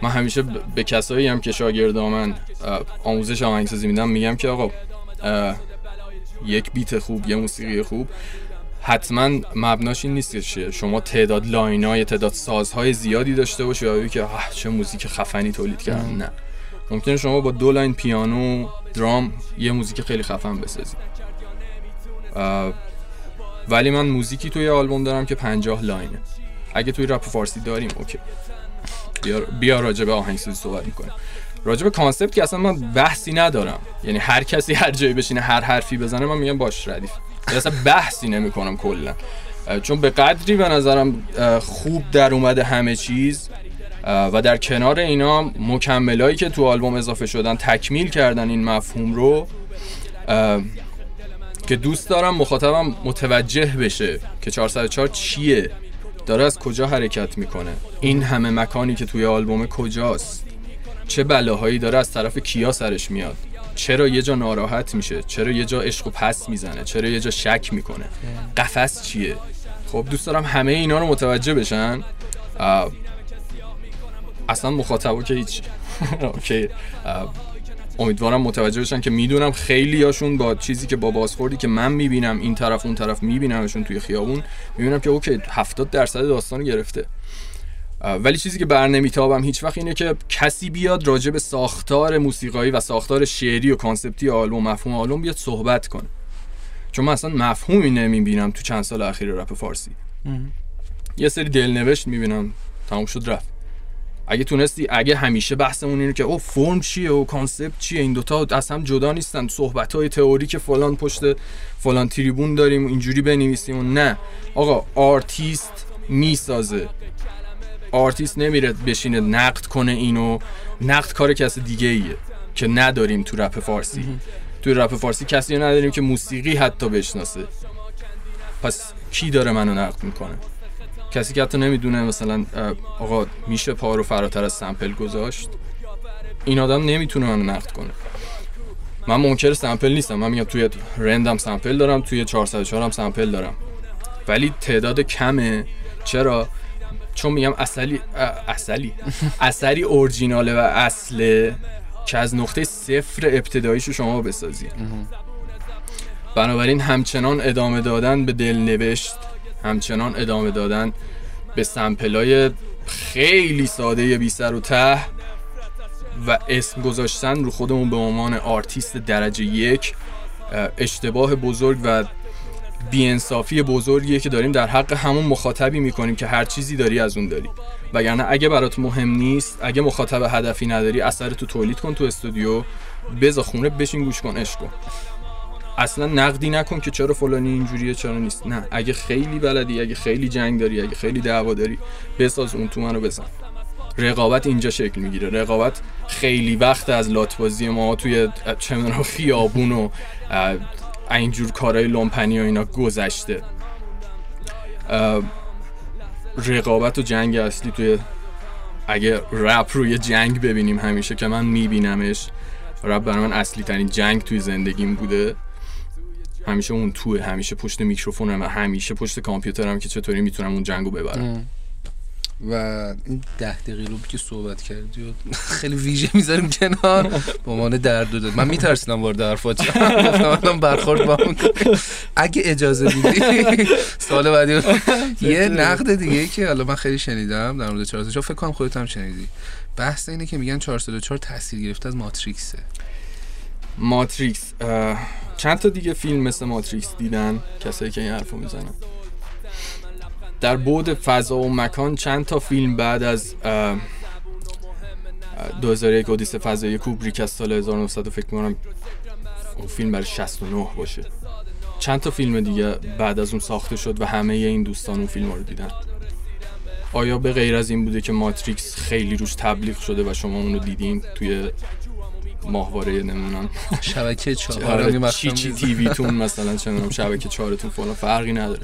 من همیشه ب- به کسایی هم که شاگردا من آموزش آهنگسازی میدم میگم که آقا یک beat خوب یه موسیقی خوب. حتما مبناش این نیست که شما تعداد line ای تعداد سازهای زیادی داشته باشی و بگی که چه موزیک خفنی تولید کردن نه. ممکنه شما با دو line پیانو درام یه موزیک خیلی خفن بسازی. اه، ولی من موزیکی توی آلبوم دارم که پنجاه line ه. اگه توی رپ فارسی داریم okay. بیا, بیا راجع به آهنگسازی صحبت می‌کنیم. راجع به concept که اصلا من بحثی ندارم. یعنی هر کسی هر جایی بشینه هر حرفی بزنه من میگم باش ردیف. اصلا بحثی نمی‌کنم کلا. چون به قدری به نظرم خوب در اومده همه چیز و در کنار اینا مکملایی که تو آلبوم اضافه شدن تکمیل کردن این مفهوم رو که دوست دارم مخاطبم متوجه بشه که 404 چیه. داره از کجا حرکت می‌کنه. این همه مکانی که توی آلبوم کجاست؟ چه بلاهایی داره از طرف کیا سرش میاد؟ چرا یه جا ناراحت میشه؟ چرا یه جا عشق و پس می‌زنه؟ چرا یه جا شک می‌کنه؟ قفس چیه؟ خب دوست دارم همه اینا رو متوجه بشن. اصلا مخاطبا که هیچ [laughs] اوکی. امیدوارم متوجه بشن که می‌دونم خیلی هاشون با چیزی که با بازخوردی که من می‌بینم این طرف اون طرف میبینمشون توی خیابون می‌بینم که okay 70 درصد داستان گرفته. ولی چیزی که بر نمیتابم هیچ وقت اینه که کسی بیاد راجع به ساختار موسیقایی و ساختار شعری و concept ی آلبوم مفهوم آلبوم بیاد صحبت کنه. چون من اصلا مفهومی نمی‌بینم تو چند سال اخیر رپ فارسی. یه سری دلنوشت می‌بینم تموم شد رفت. اگه تونستی اگه همیشه بحثمون اینه که او فرم چیه و concept چیه؟ این دوتا از هم جدا نیستن. صحبت های تئوری که فلان پشت فلان تریبون داریم و اینجوری بنویسیم و نه. آقا آرتیست می‌سازه. آرتیست نمیره بشینه نقد کنه اینو. نقد کار کس دیگه ایه که نداریم تو رپ فارسی. تو رپ فارسی کسی نداریم که موسیقی حتی بشناسه. پس کی داره منو نقد می‌کنه؟ کسی که حتی نمی‌دونه مثلا آقا میشه پا رو فراتر از سمپل گذاشت؟ این آدم نمی‌تونه منو نقد کنه. من منکر سمپل نیستم. من میگم توی رندم سمپل دارم توی 404 هم سمپل دارم. ولی تعداد کمه. چرا؟ چون میگم اصلی اصلی اثری اورجیناله و اصله که از نقطه صفر ابتداییشو شما بسازی. بنابراین همچنان ادامه دادن به دلنوشت همچنان ادامه دادن به sample ای خیلی ساده بی سر و ته و اسم گذاشتن رو خودمون به عنوان آرتیست درجه یک. اه، اشتباه بزرگ و بی‌انصافی بزرگیه که داریم در حق همون مخاطبی می‌کنیم که هر چیزی داری از اون داری. وگرنه اگه برات مهم نیست اگه مخاطب هدفی نداری اثر تو تولید کن تو استودیو بذار خونه بشین گوش کن عشق کن. اصلا نقدی نکن که چرا فلانی اینجوریه چرا نیست. نه اگه خیلی بلدی اگه خیلی جنگ داری اگه خیلی دعوا داری بساز اون تو منو بزن. رقابت اینجا شکل می‌گیره. رقابت خیلی وقت از لاتبازی ما توی چه خیابون و اینجور کارهای لومپنی و اینا گذشته. رقابت و جنگ اصلی توی اگه رپ روی جنگ ببینیم همیشه که من میبینمش رپ برای من اصلی ترین جنگ توی زندگیم بوده. همیشه اون توه همیشه پشت میکروفونم و همیشه پشت کامپیوترم که چطوری می‌تونم اون جنگو ببرم. و این ده دقیقه رو که صحبت کردی و [laughs] خیلی ویژه می‌ذاریم کنار به عنوان درد و داد. من میترسیدم وارد حرفات. [laughs] گفتم الان برخورد با هم کنه. اگه اجازه میدی سال بعدی رو- [laughs] یه نقد دیگه که حالا من خیلی شنیدم در مورد 404 فکر کنم خودت هم شنیدی. بحث اینه که میگن 404 تاثیر گرفته از ماتریکسه. ماتریکس چند تا دیگه فیلم مثل ماتریکس دیدن؟ کسایی که این حرفو می‌زنن. در بعد فضا و مکان چند تا فیلم بعد از اه، اه، 2001 اودیس فضایی کوبریک از سال 1900 فکر می‌کنم اون فیلم برای 69 باشه. چند تا فیلم دیگه بعد از اون ساخته شد و همه این دوستان اون فیلم رو دیدن. آیا به غیر از این بوده که ماتریکس خیلی روش تبلیغ شده و شما اونو دیدین توی ماهواره نمی‌دونم. شبکه چهار. آره چی چی تیویتون مثلا چه می‌دونم شبکه چهارتون فلان فرقی نداره.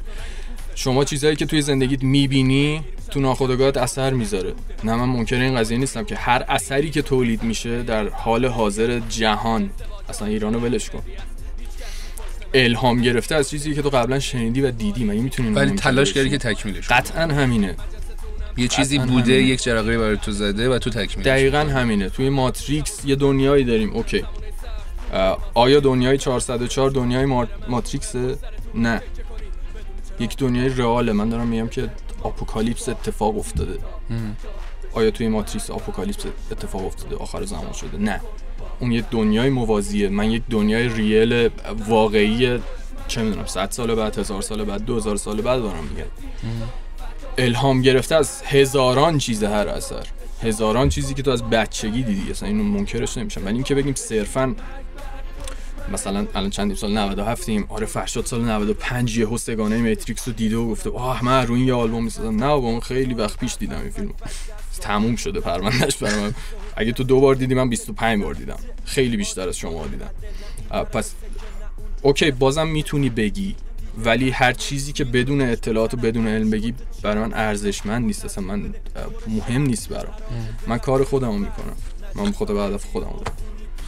شما چیزهایی که توی زندگیت می‌بینی تو ناخودآگاهت اثر می‌ذاره. نه من منکر این قضیه نیستم که هر اثری که تولید میشه در حال حاضر جهان اصلا ایرانو ولش کن. الهام گرفته از چیزی که تو قبلا شنیدی و دیدی مگه می‌تونی ولی تلاش کردی که تکمیلش. قطعا همینه. یه چیزی بوده همینه. یک جرقه برای تو زده و تو تکمیلش دقیقا. همینه. توی ماتریکس یه دنیایی داریم. okay. آیا دنیای 404 دنیای ما- ماتریکسه؟ نه. یک دنیای real ه. من دارم میگم که apocalypse اتفاق افتاده. آیا توی ماتریکس apocalypse اتفاق افتاده؟ آخر زمان شده. نه. اون یک دنیای موازیه. من یک دنیای ریل واقعی چه می‌دونم 100 سال بعد هزار سال بعد 2000 سال بعد دارم میگم. الهام گرفته از هزاران چیز هر اثر. هزاران چیزی که تو از بچگی دیدی. اصلا اینو منکرش نمیشم. ولی اینکه بگیم صرفا مثلا الان چندیم سال؟ 97 ایم آره فرشاد سال 95 یهو سگانه ماتریکس رو دیده و گفته آه من رو این یه آلبوم می‌سازم. نه با اون خیلی وقت پیش دیدم این فیلمو. تموم شده پروندهش برای اگه تو دو بار دیدی من 25 بار دیدم. خیلی بیشتر از شما دیدم. پس اوکی بازم می‌تونی بگی ولی هر چیزی که بدون اطلاعات و بدون علم بگی برای من ارزشمند نیست. اصلا من مهم نیست برام. من کار خودمو می‌کنم. من خود به هدف خودمو دارم.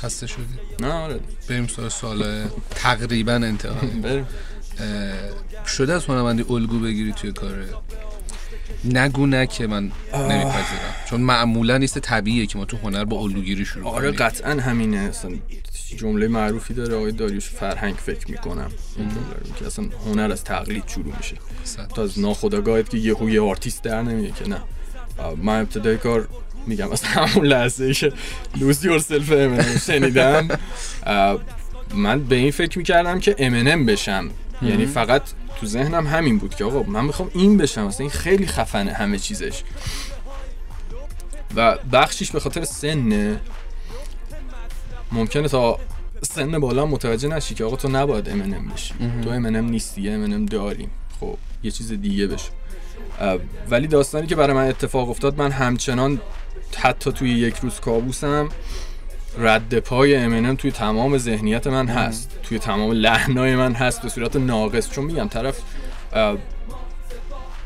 خسته شدی؟ نه آره. بریم سراغ سوال تقریبا انتهایی [laughs] بریم. شده از هنرمندی الگو بگیری توی کاره نگو نه که من نمیپذیرم. چون معمولا نیست طبیعیه که ما تو هنر با الگوگیری شروع آره قطعا همینه. اصلا جمله معروفی داره آقای داریوش فرهنگ فکر می‌کنم. این جمله رو که اصلا هنر از تقلید شروع میشه. تا از ناخودآگاهت که یهو یه آرتیست در نمیاد که نه. من ابتدای کار میگم از همون لحظه ای که Lose Eminem شنیدم. من به این فکر می‌کردم که امنم بشم. یعنی فقط تو ذهنم همین بود که آقا من می‌خوام این بشم اصلا این خیلی خفنه همه چیزش. و بخشیش به خاطر سنه. ممکنه تا سن بالا متوجه نشی که آقا تو نباید امنم بشی. تو امنم نیستی امنم داریم خب یه چیز دیگه بشه. ولی داستانی که برای من اتفاق افتاد من همچنان حتی توی یک روز کابوسم رد پای امنم توی تمام ذهنیت من هست. توی تمام لحنای من هست به صورت ناقص. چون میگم طرف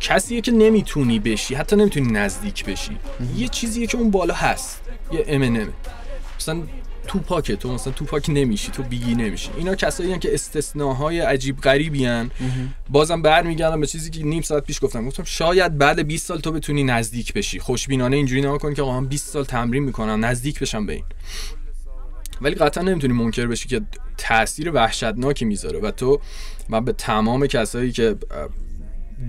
کسیه که نمی‌تونی بشی حتی نمی‌تونی نزدیک بشی. یه چیزیه که اون بالا هست. یه امنمه مثلا تو پاکه تو مثلا تو پاک نمیشی تو بیگی نمیشی. اینا کسایی هن که استثناهای عجیب غریبی هن. بازم برمیگردم به چیزی که نیم ساعت پیش گفتم. گفتم شاید بعد 20 سال تو بتونی نزدیک بشی. خوشبینانه اینجوری نگاه کن که آقا من 20 سال تمرین می‌کنم نزدیک بشم به این. ولی قطعا نمی‌تونی منکر بشی که تاثیر وحشتناکی می‌ذاره. و تو من به تمام کسایی که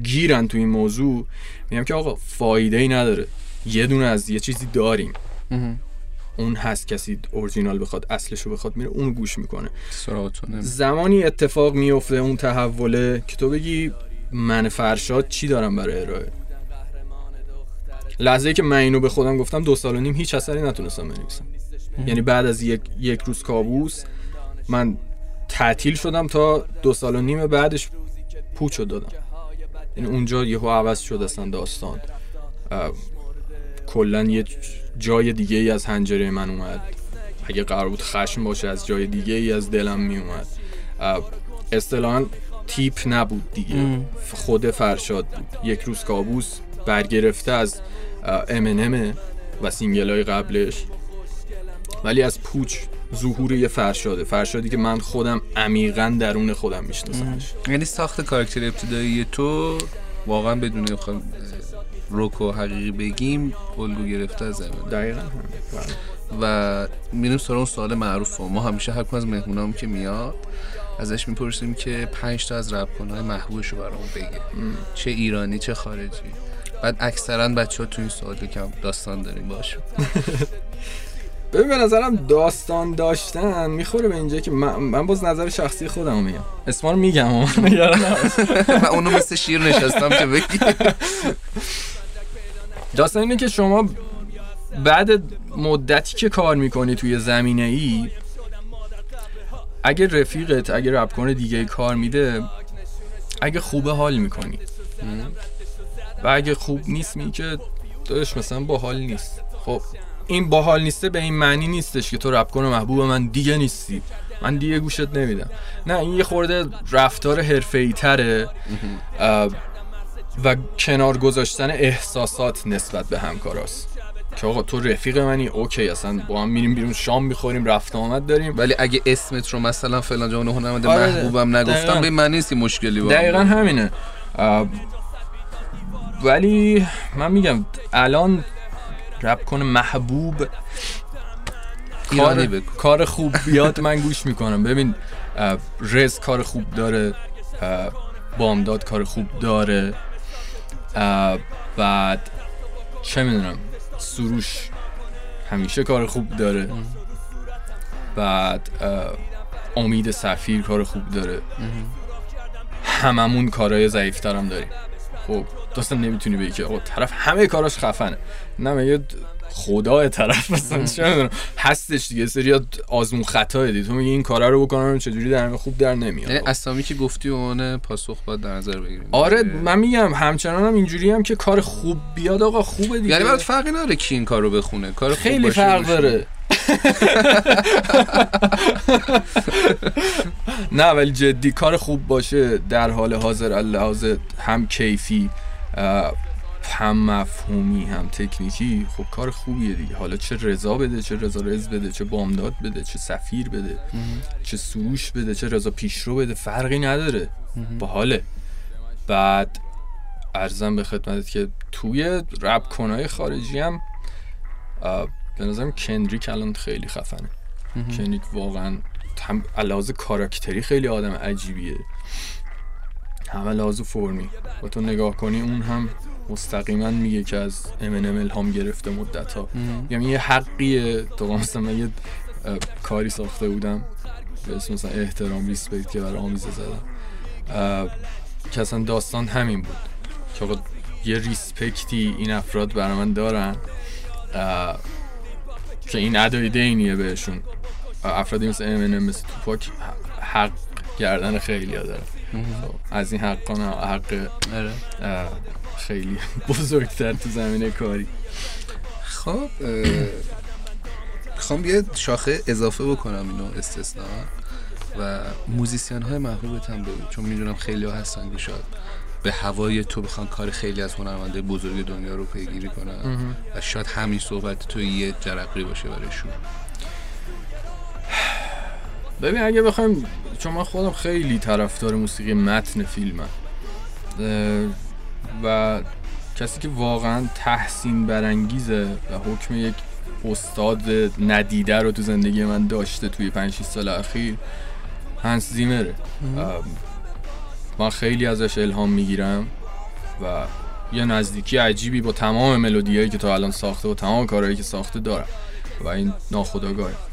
گیرن تو این موضوع میگم که آقا فایده ای نداره. یه دونه از یه چیزی داریم. اون هست کسی اورجینال بخواد اصلش رو بخواد میره اون گوش می‌کنه. زمانی اتفاق میفته اون تحوله که تو بگی من فرشاد چی دارم برای ارائه؟ لحظه که من اینو به خودم گفتم دو سال و نیم هیچ اثری نتونستم بنویسم. یعنی بعد از یک, یک روز کابوس من تعطیل شدم تا دو سال و نیم بعدش پوچ رو دادم. یعنی اونجا یهو عوض شد اصلا داستان. کلا یه جای دیگه ای از حنجره من اومد. اگه قرار بود خشم باشه از جای دیگه ای از دلم می اومد اصطلاحا تیپ نبود دیگه. خود فرشاد بود. یک روز کابوس برگرفته از امنمه و single های قبلش. ولی از پوچ ظهور یه فرشاده. فرشادی که من خودم عمیقا درون خودم میشناسمش. یعنی ساخت کاراکتر ابتدایی تو واقعا بدون بخوایم روکو حقیقی بگیم الگو گرفته از زمین دقیقا. بله. و میریم سراغ اون سوال معروف ما همیشه هر از مهمونام که میاد ازش می‌پرسیم که پنج تا از رپ های محبوبش رو برامون بگه چه ایرانی چه خارجی بعد اکثرا بچه ها تو این سوال یکم داستان داریم باشون [laughs] ببین به نظرم داستان داشتن می‌خوره به اینجا که من, من باز نظر شخصی خودم میگم اسما رو میگم. [laughs] من اونو مثل شیر نشستم که بگی [laughs] داستان اینه که شما بعد مدتی که کار می‌کنی توی زمینه ای اگه رفیقت اگه رپ کنه دیگه کار میده اگه خوبه حال می‌کنی. و اگه خوب نیست می که دادش مثلا باحال نیست. خب این باحال نیسته به این معنی نیستش که تو رپ کنه محبوب من دیگه نیستی. من دیگه گوشت نمیدم. نه این یه خورده رفتار حرفه‌ای تره و کنار گذاشتن احساسات نسبت به همکاراست که آقا تو رفیق منی اوکی اصلا با هم میریم بیرون شام می‌خوریم رفت آمد داریم ولی اگه اسمت رو مثلا فلان جان هنرمند آره، محبوبم نگفتم. به این معنی نیست که مشکلی با دقیقا. همینه ولی من میگم الان رپ کنه محبوب کار. کار خوب [laughs] بیاد من گوش می‌کنم ببین رز کار خوب داره بامداد کار خوب داره بعد چه می‌دونم سروش همیشه کار خوب داره. بعد امید سفیر کار خوب داره. هممون کارهای ضعیفتر هم داریم. خب اصلا نمی‌تونی بگی که طرف همه کاراش خفنه. نه مگه خدا طرف مثلا چه هستش دیگه سری آزمون خطا دی تو میگی این کارا رو بکنم چجوری در خوب در نمیاد؟ یعنی اسامی که گفتی اون پاسخ باید در نظر بگیریم. آره من میگم همچنان هم اینجوری هم که کار خوب بیاد آقا خوبه دیگه. یعنی برات فرقی نداره کی این کارو بخونه. کار خوب خیلی فرق داره. نه ولی جدی کار خوب باشه در حال حاضر اللحاظ هم کیفی هم مفهومی هم تکنیکی خب کار خوبیه دیگه. حالا چه رضا بده چه رضا رز بده چه بامداد بده چه سفیر بده چه سروش بده چه رضا پیشرو بده فرقی نداره. باحاله بعد ارزم به خدمتت که توی رپ کنای خارجی هم به نظرم کندریک الان خیلی خفنه. کندریک واقعا هم لحاظ کاراکتری خیلی آدم عجیبیه. همه لحاظ فرمی. با تو نگاه کنی اون هم مستقیما میگه که از امنم الهام گرفته مدت ها میگم یه حقیه. تو مثلا من یه کاری ساخته بودم. به اسم مثلا احترام ریسپکت که برای آمیزه زدم. که اصلا داستان همین بود. که یه ریسپکتی این افراد برای من دارن. که این ادای دینیه بهشون. افرادی مثل امنم مثل توپاک حق گردن خیلی ها داره خب، از این حقا حق آره. خیلی بزرگتر تو زمینه کاری. خب می‌خوام یه شاخه اضافه بکنم اینو استثنا و موزیسین های محبوبت هم بگو چون می‌دونم خیلی ها هستن که شاید به هوای تو بخوان کار خیلی از هنرمنده بزرگ دنیا رو پیگیری کنن و شاید همین صحبت تو یه جرقی باشه برایشون ببین اگه بخوایم چون من خودم خیلی طرفدار موسیقی متن فیلمم و کسی که واقعا تحسین برانگیزه و حکم یک استاد ندیده رو تو زندگی من داشته توی 5 6 سال اخیر Hans Zimmer ه. من خیلی ازش الهام می‌گیرم و یه نزدیکی عجیبی با تمام ملودیایی که تا الان ساخته و تمام کارهایی که ساخته دارم و این ناخودآگاهه.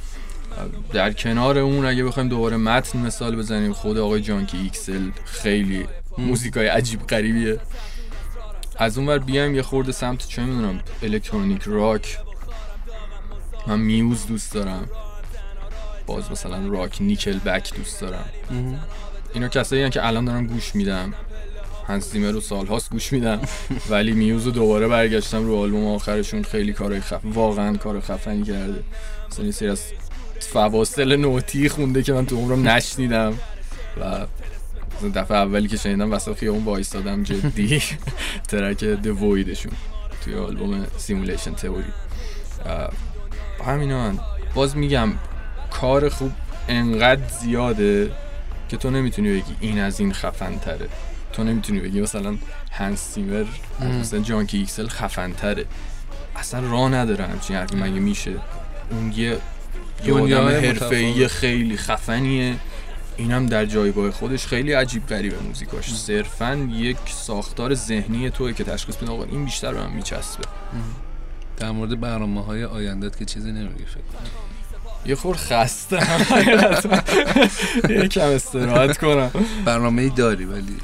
در کنار اون اگه بخوایم دوباره متن مثال بزنیم خود آقای Junkie XL خیلی موزیکای عجیب غریبیه. از اون ور بیایم یه خورده سمت چه می‌دونم الکترونیک راک. من میوز دوست دارم. باز مثلا راک نیکل بک دوست دارم. اینا کسایی هن که الان دارم گوش میدم هنس زیمر رو سالهاست گوش میدم [laughs] ولی میوز رو دوباره برگشتم رو آلبوم آخرشون. خیلی کارهای خف واقعا کار خفنی کرده. مثلا یه سری از فواصل نوتی خونده که من تو عمرم نشنیدم. و دفعه اولی که شنیدم وسط خیابون وایستادم جدی. [laughs] track The Void شون توی آلبوم Simulation Theory همینا. باز میگم کار خوب انقدر زیاده که تو نمی‌تونی بگی این از این خفن تره تو نمی‌تونی بگی مثلا Hans Zimmer مثلا Junkie XL خفن تره اصلا راه نداره همچین حرفی مگه میشه. اون یه یه آدم حرفه‌ای. خیلی خفنیه. اینم در جایگاه خودش خیلی عجیب غریبه موزیکاش. صرفا یک ساختار ذهنی توی که تشخیص بده آقا این بیشتر به من میچسبه. در مورد برنامه های آیندت که چیزی نمیگی فکر کنم. یه خور خسته [laughs] یکم استراحت کنم. برنامه ای داری ولی؟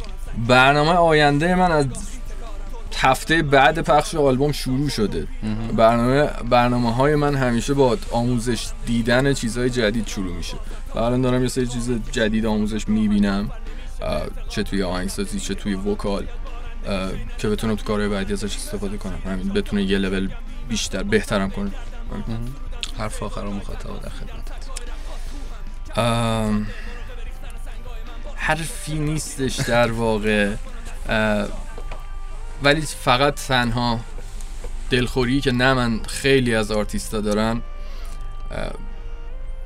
برنامه آینده من از هفته بعد پخش آلبوم شروع شده. برنامه برنامه های من همیشه با آموزش دیدن چیزهای جدید شروع میشه. و الان دارم یه سری چیز جدید آموزش می‌بینم. چه توی آهنگسازی چه توی وکال که بتونم تو کارهای بعدی ازش استفاده کنم. همین بتونه یه لول بیشتر بهترم کنه. حرف آخر و مخاطب در خدمتت. حرفی نیستش در واقع. ولی فقط تنها دلخوری که نه من خیلی از آرتیستا دارن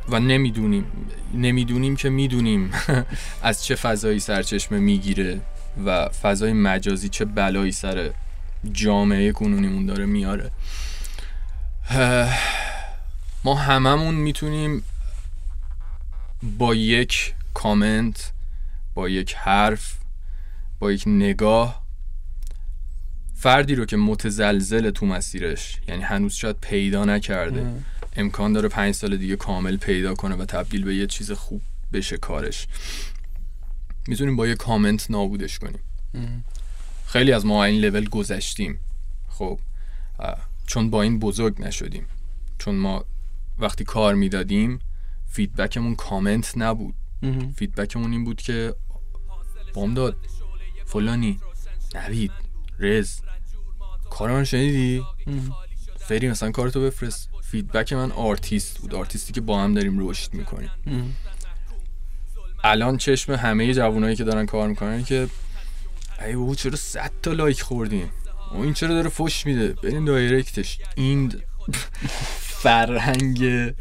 و نمی‌دونیم نمی‌دونیم که می‌دونیم [laughs] از چه فضایی سرچشمه می‌گیره و فضای مجازی چه بلایی سر جامعه کنونیمون داره میاره. ما هممون می‌تونیم با یک کامنت با یک حرف با یک نگاه فردی رو که متزلزل تو مسیرش یعنی هنوز شاید پیدا نکرده امکان داره پنج سال دیگه کامل پیدا کنه و تبدیل به یه چیز خوب بشه کارش. می‌تونیم با یه کامنت نابودش کنیم. خیلی از ما این لول گذشتیم. خب چون با این بزرگ نشدیم. چون ما وقتی کار می‌دادیم feedback مون comment نبود. feedback مون این بود که بامداد فلانی. نوید. رز. کار من شنیدی؟ فری مثلا کارتو بفرست. feedback من آرتیست بود. آرتیستی که با هم داریم رشد می‌کنیم. الان چشم همه جوانایی که دارن کار می‌کنن که ای بابا چرا 100 تا like خوردیم و این چرا داره فش میده؟ بریم direct ش. این فرهنگ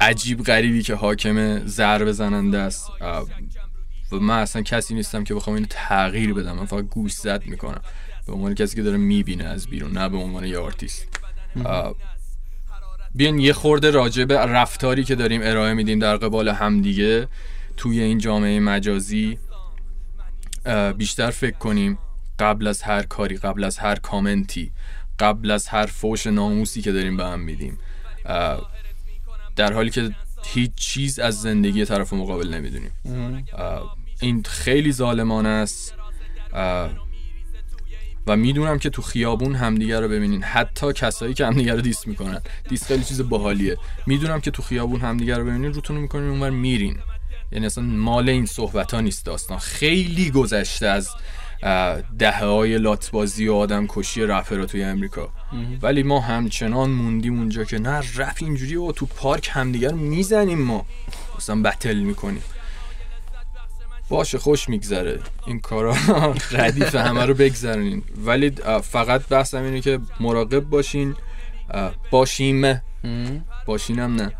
عجیب غریبی که حاکم ضرب زننده است. و من اصلا کسی نیستم که بخوام اینو تغییر بدم. من فقط گوش زد می‌کنم. به عنوان کسی که داره می‌بینه از بیرون نه به عنوان یه آرتیست. اه، بیاین یه خورده راجع به رفتاری که داریم ارائه میدیم در قبال همدیگه. توی این جامعه مجازی بیشتر فکر کنیم قبل از هر کاری قبل از هر کامنتی قبل از هر فوش ناموسی که داریم به هم میدیم. در حالی که هیچ چیز از زندگی طرف مقابل نمی‌دونیم. این خیلی ظالمانه است. و می‌دونم که تو خیابون همدیگه رو ببینین. حتی کسایی که همدیگه رو دیس می‌کنن. دیس خیلی چیز باحالیه. می‌دونم که تو خیابون همدیگه رو ببینین روتون رو می‌کنین اونور میرین. یعنی اصلا مال این صحبت ها نیست داستان. خیلی گذشته از دهه های لاتبازی و آدم کشی رپرها توی امریکا. ولی ما همچنان موندیم اونجا که نه رپ اینجوری و تو پارک همدیگر می‌زنیم ما. مثلا بتل می‌کنیم. باشه خوش میگذره. این کارا [laughs] ردیف همه رو بگذرونین. ولی فقط بحثم اینه که مراقب باشین. باشیم باشینم نه.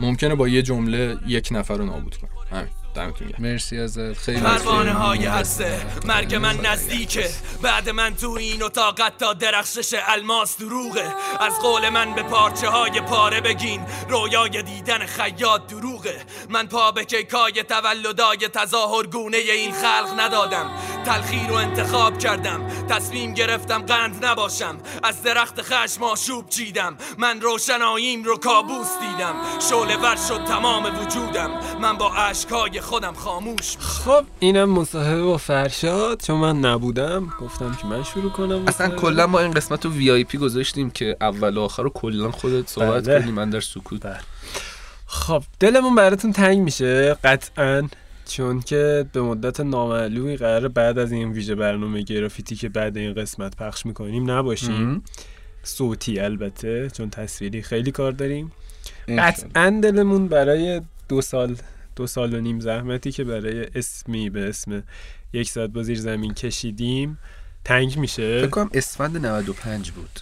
ممکنه با یه جمله یک نفر رو نابود کنم. همین. دمتون گرم. مرسی ازت. خیلی پروانه های هسته. مرگ من نزدیکه. بعد من تو این اتاق تا درخشش الماس دروغه. از قول من به پارچه های پاره بگین. رویای دیدن خیاط دروغه. من پا به کیکای تولدای تظاهرگونه این خلق ندادم. تلخی رو انتخاب کردم. تصمیم گرفتم قند نباشم. از درخت خشم آشوب چیدم. من روشناییم رو کابوس دیدم. شعله ور شد تمام وجودم. من با اشکای خودم خاموش خب اینم مصاحبه با فرشاد. چون من نبودم گفتم که من شروع کنم. اصلا. کلا ما این قسمت رو وی آی پی گذاشتیم که اول و آخر رو کلا خودت صحبت بله. کنی من در سکوت. خب دلمون براتون تنگ میشه. قطعا. چون که به مدت نامعلومی قرار بعد از این ویژه برنامه گرافیتی که بعد این قسمت پخش می‌کنیم نباشیم. صوتی البته چون تصویری خیلی کار داریم. قطعا دلمون برای دو سال دو سال و نیم زحمتی که برای اسمی به اسم یک ساعت با زیر زمین کشیدیم تنگ میشه. فکر کنم اسفند 95 بود.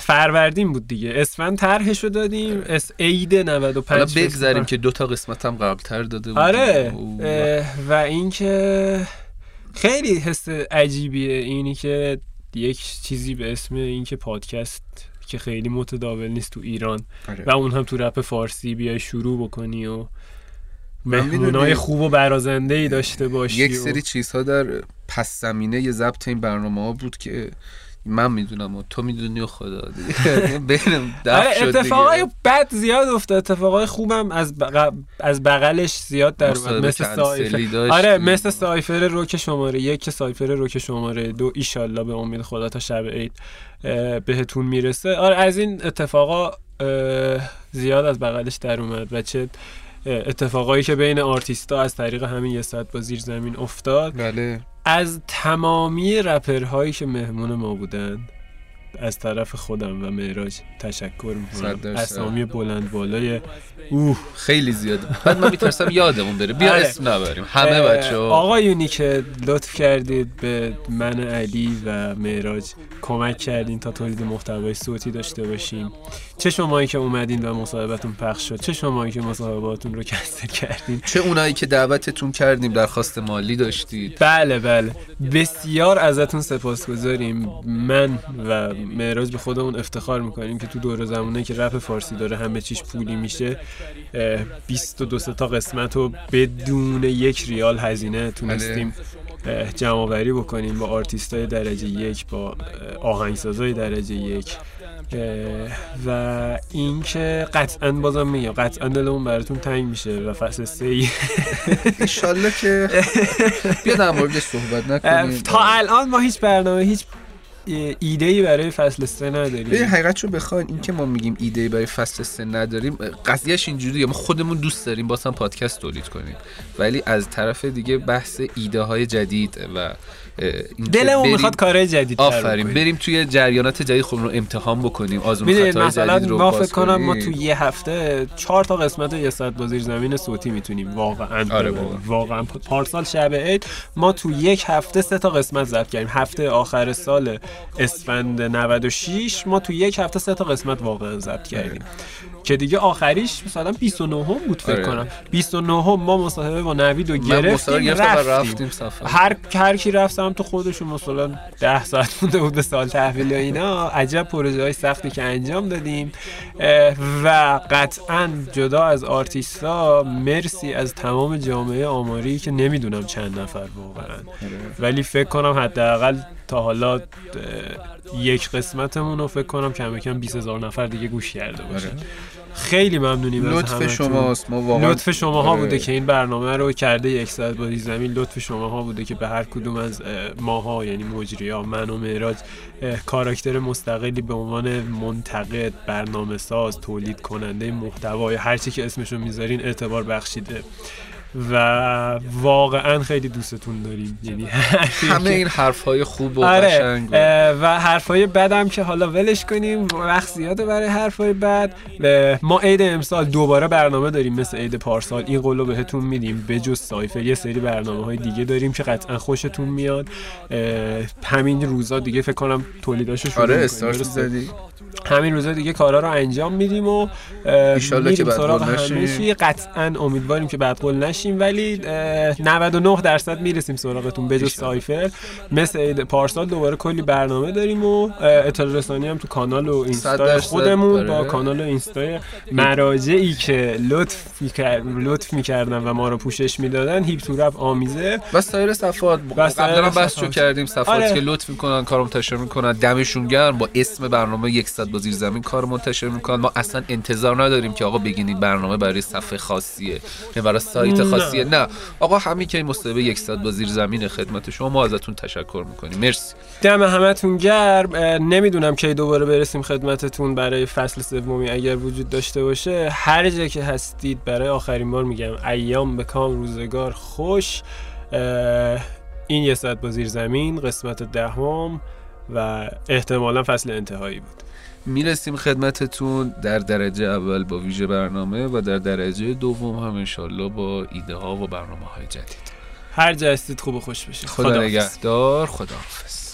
فروردین بود دیگه. اسفند طرحشو دادیم. اس عید 95 حالا بگذاریم. که دو تا قسمت هم قبلتر داده بودیم. آره. و اینکه خیلی حس عجیبیه. اینی که یک چیزی به اسم اینکه پادکست که خیلی متداول نیست تو ایران آره. و اون هم تو رپ فارسی بیای شروع بکنی و مهمونای خوب و برازنده ای داشته باشی یک و- سری چیزها در پس زمینه یه ضبط این برنامه ها بود که من می‌دونم و تو می‌دونی و خدا [laughs] بینم آره اتفاقای بد زیاد افتاد. اتفاقای خوبم از بغ... از بغلش زیاد در مثل سایفر. آره مثل سایفر روک شماره یک که سایفر روک شماره دو. ایشالله به امید خدا تا شب عید بهتون می‌رسه. آره از این اتفاقا زیاد از بغلش در اومد و چه اتفاقایی که بین آرتیستا از طریق همین یه ساعت با زیر زمین افتاد. بله. از تمامی رپرهایی که مهمون ما بودن از طرف خودم و معراج تشکر می‌کنم. اسامی بلند بالای اوه. خیلی زیاده بعد من میترسم یادمون بره. بیا آره. اسم نبریم. همه بچه آقایونی که لطف کردید به من علی و معراج کمک کردین تا تولید محتوای صوتی داشته باشیم. چه شمایی که اومدین و مصاحبتون پخش شد چه شمایی که مصاحباتون رو کنسل کردین. چه اونایی که دعوتتون کردیم درخواست مالی داشتید. بله بله. بسیار ازتون سپاسگزاریم. من و معراج به خودمون افتخار می‌کنیم که تو دور زمانه که رپ فارسی داره همه چیش پولی میشه اه، 22 سه تا قسمت رو بدون یک ریال هزینه تونستیم اه، جمع آوری بکنیم با آرتیست های درجه یک با اه، آهنگسازای درجه یک. و اینکه قطعا بازم میگم قطعا دلمون براتون تنگ میشه و فصل سه ای. [laughs] انشالله که [laughs] بیا در صحبت نکنیم. تا الان ما هیچ برنامه هیچ ایده ای برای فصل سه ببین نداریم حقیقت رو بخواین این که ما میگیم ایده برای فصل سه نداریم قضیهش اینجوریه. ما خودمون دوست داریم باسم پادکست تولید کنیم. ولی از طرف دیگه بحث ایده های جدید و دلمون بریم- می‌خواد کارهای جدید آفرین بریم توی جریانات جدید خودمون رو امتحان بکنیم آزمون مثلا جدید رو ما فکر کنم ما. تو یه هفته چهار تا قسمت یه ساعت با زیر زمین صوتی می‌تونیم. واقعا. آره. بابا. واقعا. پارسال شب عید ما تو یک هفته سه تا قسمت ضبط کردیم. هفته آخر سال اسفند 96 ما تو یک هفته سه تا قسمت واقعا ضبط کردیم. که دیگه آخریش مثلا 29 هم بود فکر آره. کنم. 29 هم ما مصاحبه با نوید و گرفتیم رفتیم, رفتیم. هر هر کی رفت سمت خودشون مثلا 10 ساعت مونده بود به سال تحویل و اینا. عجب پروژه های سختی که انجام دادیم. و قطعا جدا از آرتیستا مرسی از تمام جامعه آماری که نمی‌دونم چند نفر واقعا. ولی فکر کنم حداقل تا حالا یک قسمتمون رو فکر کنم کم کم 20 هزار نفر دیگه گوش کرده باشن خیلی ممنونیم از لطف. شماست. ما واقعا لطف شماها آره. بوده که این برنامه رو کرده یک ساعت با زمین. لطف شماها بوده که به هر کدوم از اه، ماها یعنی مجریا من و معراج کاراکتر مستقلی به عنوان منتقد برنامه ساز تولید کننده محتوا یا هر چی که اسمشو می‌ذارین اعتبار بخشیده. و واقعا خیلی دوستتون داریم. یعنی [laughs] همه این حرف های خوب و آره قشنگ و- اه، و حرفای بدم که حالا ولش کنیم وقت زیاده برای حرفای بد. اه، ما عید امسال دوباره برنامه داریم مثل عید پارسال. این قولو بهتون میدیم. به جز سایفر یه سری برنامه های دیگه داریم که قطعا خوشتون میاد. همین روزا دیگه فکر کنم تولیداشو شروع آره؟ زدی همین روزا دیگه کارا رو انجام میدیم و ایشالله که همه نشیم. چی. قطعا امیدواریم که بدقول نشیم ولی اه، 99 درصد می‌رسیم سراغتون بجز سایفر مثل پارسال دوباره کلی برنامه داریم و اطلاع رسانی هم تو کانال و صد اینستا خودمون. با کانال و اینستا مراجعی که لطف میکر- لطف می‌کردن و ما رو پوشش می‌دادن هیپ تو رپ آمیزه و سایر سایر قبلا بحث صفحات. کردیم صفحاتی آره. که لطف می‌کنن کار منتشر می‌کنن دمشون گرم با اسم برنامه 100 با زیر زمین کار منتشر می‌کنن ما اصلا انتظار نداریم که آقا بگین این برنامه برای صفحه خاصیه نه برای سایت. خاصیه. نه. آقا همین که این مصاحبه 100 با زیر زمین خدمت شما ما ازتون تشکر می‌کنیم. مرسی. دم همتون گرم. نمی‌دونم کی دوباره برسیم خدمتتون برای فصل سومی اگر وجود داشته باشه. هر جا که هستید برای آخرین بار میگم ایام به کام روزگار خوش. این یه ساعت با زیر زمین قسمت دهم و احتمالا فصل انتهایی بود. می‌رسیم خدمتتون در درجه اول با ویژه برنامه و در درجه دوم هم انشالله با ایده ها و برنامه های جدید. هر جا هستید خوب و خوش بشید خدا خداحافظ. نگهدار خداحافظ.